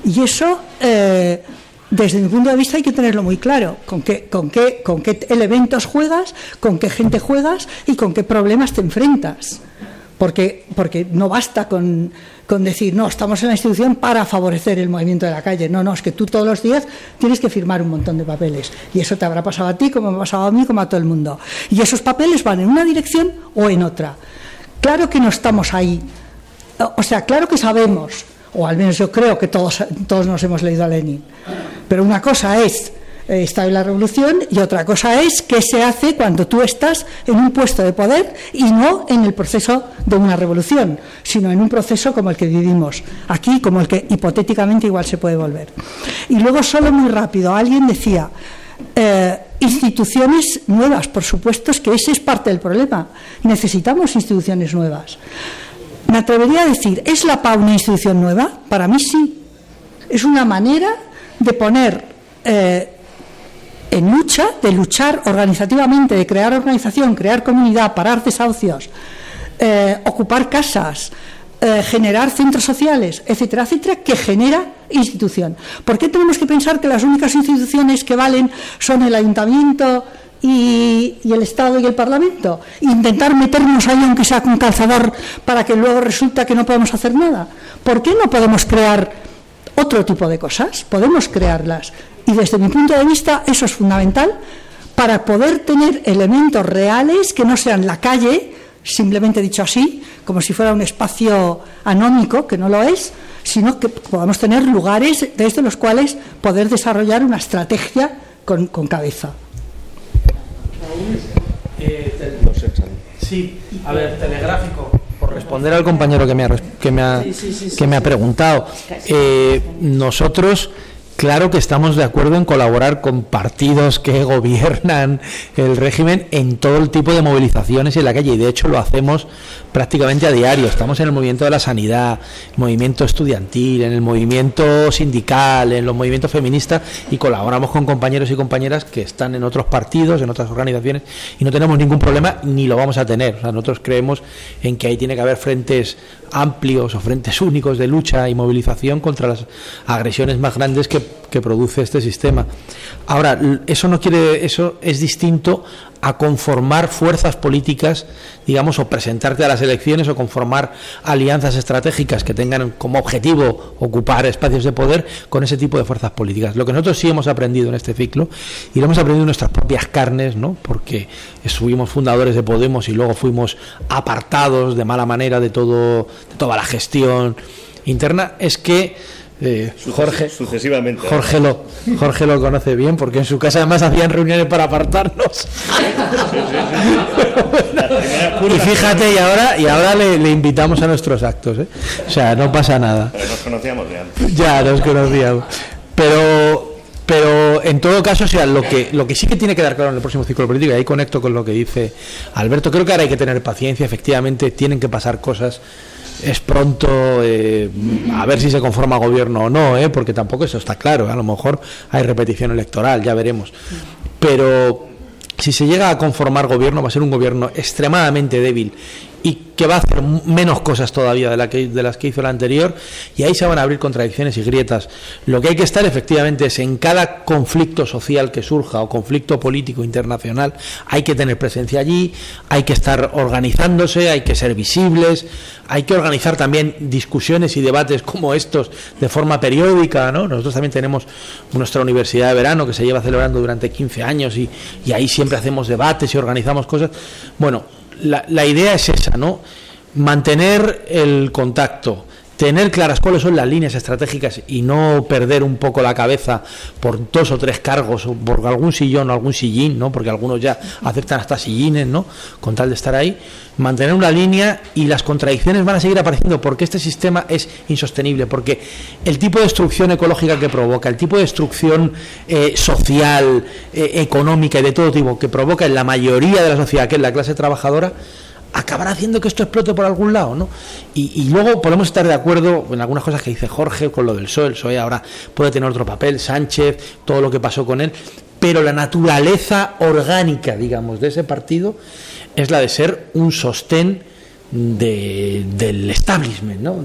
Y eso eh, desde mi punto de vista hay que tenerlo muy claro, con qué, con qué, con qué elementos juegas, con qué gente juegas y con qué problemas te enfrentas. Porque, porque no basta con, con decir, no, estamos en la institución para favorecer el movimiento de la calle. No, no, es que tú todos los días tienes que firmar un montón de papeles. Y eso te habrá pasado a ti, como me ha pasado a mí, como a todo el mundo. Y esos papeles van en una dirección o en otra. Claro que no estamos ahí. O sea, claro que sabemos o al menos yo creo que todos, todos nos hemos leído a Lenin. Pero una cosa es eh, estar en la revolución y otra cosa es qué se hace cuando tú estás en un puesto de poder y no en el proceso de una revolución, sino en un proceso como el que vivimos aquí, como el que hipotéticamente igual se puede volver. Y luego solo muy rápido, alguien decía, eh, instituciones nuevas, por supuesto, es que ese es parte del problema. Necesitamos instituciones nuevas. Me atrevería a decir, ¿es la PA una institución nueva? Para mí sí. Es una manera de poner eh, en lucha, de luchar organizativamente, de crear organización, crear comunidad, parar desahucios, eh, ocupar casas, eh, generar centros sociales, etcétera, etcétera, que genera institución. ¿Por qué tenemos que pensar que las únicas instituciones que valen son el ayuntamiento y, el Estado y el Parlamento? Intentar meternos ahí aunque sea con calzador para que luego resulta que no podemos hacer nada. ¿Por qué no podemos crear otro tipo de cosas? Podemos crearlas. Y desde mi punto de vista eso es fundamental para poder tener elementos reales que no sean la calle, simplemente dicho así, como si fuera un espacio anónico, que no lo es, sino que podamos tener lugares desde los cuales poder desarrollar una estrategia con, con cabeza. Sí, a ver, telegráfico. Por responder al compañero que me ha, que me ha, que me ha preguntado, eh, nosotros, claro que estamos de acuerdo en colaborar con partidos que gobiernan el régimen en todo el tipo de movilizaciones en la calle y de hecho lo hacemos prácticamente a diario. Estamos en el movimiento de la sanidad, movimiento estudiantil, en el movimiento sindical, en los movimientos feministas y colaboramos con compañeros y compañeras que están en otros partidos, en otras organizaciones y no tenemos ningún problema ni lo vamos a tener. O sea, nosotros creemos en que ahí tiene que haber frentes amplios o frentes únicos de lucha y movilización contra las agresiones más grandes que, produce este sistema. Ahora, eso no quiere, eso es distinto a conformar fuerzas políticas, digamos, o presentarte a las elecciones o conformar alianzas estratégicas que tengan como objetivo ocupar espacios de poder con ese tipo de fuerzas políticas. Lo que nosotros sí hemos aprendido en este ciclo, y lo hemos aprendido en nuestras propias carnes, ¿no? porque fuimos fundadores de Podemos y luego fuimos apartados de mala manera de, todo, de toda la gestión interna, es que eh, Jorge, Sucesivamente. Jorge lo, Jorge lo conoce bien porque en su casa además hacían reuniones para apartarnos. y fíjate, y ahora, y ahora le, le invitamos a nuestros actos. ¿eh? O sea, no pasa nada. Pero nos conocíamos de antes. Ya nos conocíamos. Pero, pero en todo caso, o sea, lo que, lo que sí que tiene que dar claro en el próximo ciclo político, y ahí conecto con lo que dice Alberto, creo que ahora hay que tener paciencia, efectivamente, tienen que pasar cosas. Es pronto eh, a ver si se conforma gobierno o no, ¿eh? porque tampoco eso está claro. A lo mejor hay repetición electoral, ya veremos. Pero si se llega a conformar gobierno, va a ser un gobierno extremadamente débil y que va a hacer menos cosas todavía de, la que, de las que hizo el anterior, y ahí se van a abrir contradicciones y grietas. Lo que hay que estar efectivamente es en cada conflicto social que surja o conflicto político internacional, hay que tener presencia allí, hay que estar organizándose, hay que ser visibles, hay que organizar también discusiones y debates como estos de forma periódica, ¿no? Nosotros también tenemos nuestra universidad de verano que se lleva celebrando durante 15 años y, y ahí siempre hacemos debates y organizamos cosas. Bueno, la, la idea es esa, ¿no? Mantener el contacto, tener claras cuáles son las líneas estratégicas y no perder un poco la cabeza por dos o tres cargos o por algún sillón o algún sillín, ¿no? Porque algunos ya aceptan hasta sillines, ¿no? Con tal de estar ahí, mantener una línea y las contradicciones van a seguir apareciendo porque este sistema es insostenible, porque el tipo de destrucción ecológica que provoca, el tipo de destrucción eh, social, eh, económica y de todo tipo que provoca en la mayoría de la sociedad, que es la clase trabajadora, acabará haciendo que esto explote por algún lado, ¿no? Y, luego podemos estar de acuerdo en algunas cosas que dice Jorge con lo del PSOE, el PSOE ahora puede tener otro papel, Sánchez, todo lo que pasó con él, pero la naturaleza orgánica, digamos, de ese partido es la de ser un sostén de- del establishment, ¿no?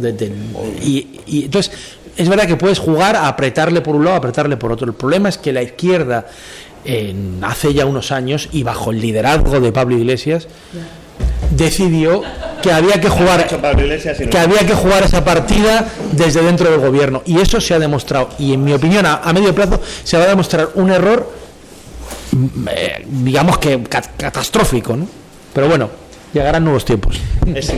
Y, entonces es verdad que puedes jugar a apretarle por un lado, apretarle por otro. El problema es que la izquierda hace ya unos años y bajo el liderazgo de Pablo Iglesias decidió que había que jugar que había que jugar esa partida desde dentro del gobierno y eso se ha demostrado y en mi opinión a, a medio plazo se va a demostrar un error mm, eh, digamos que cat- catastrófico ¿no? pero bueno llegarán nuevos tiempos Es.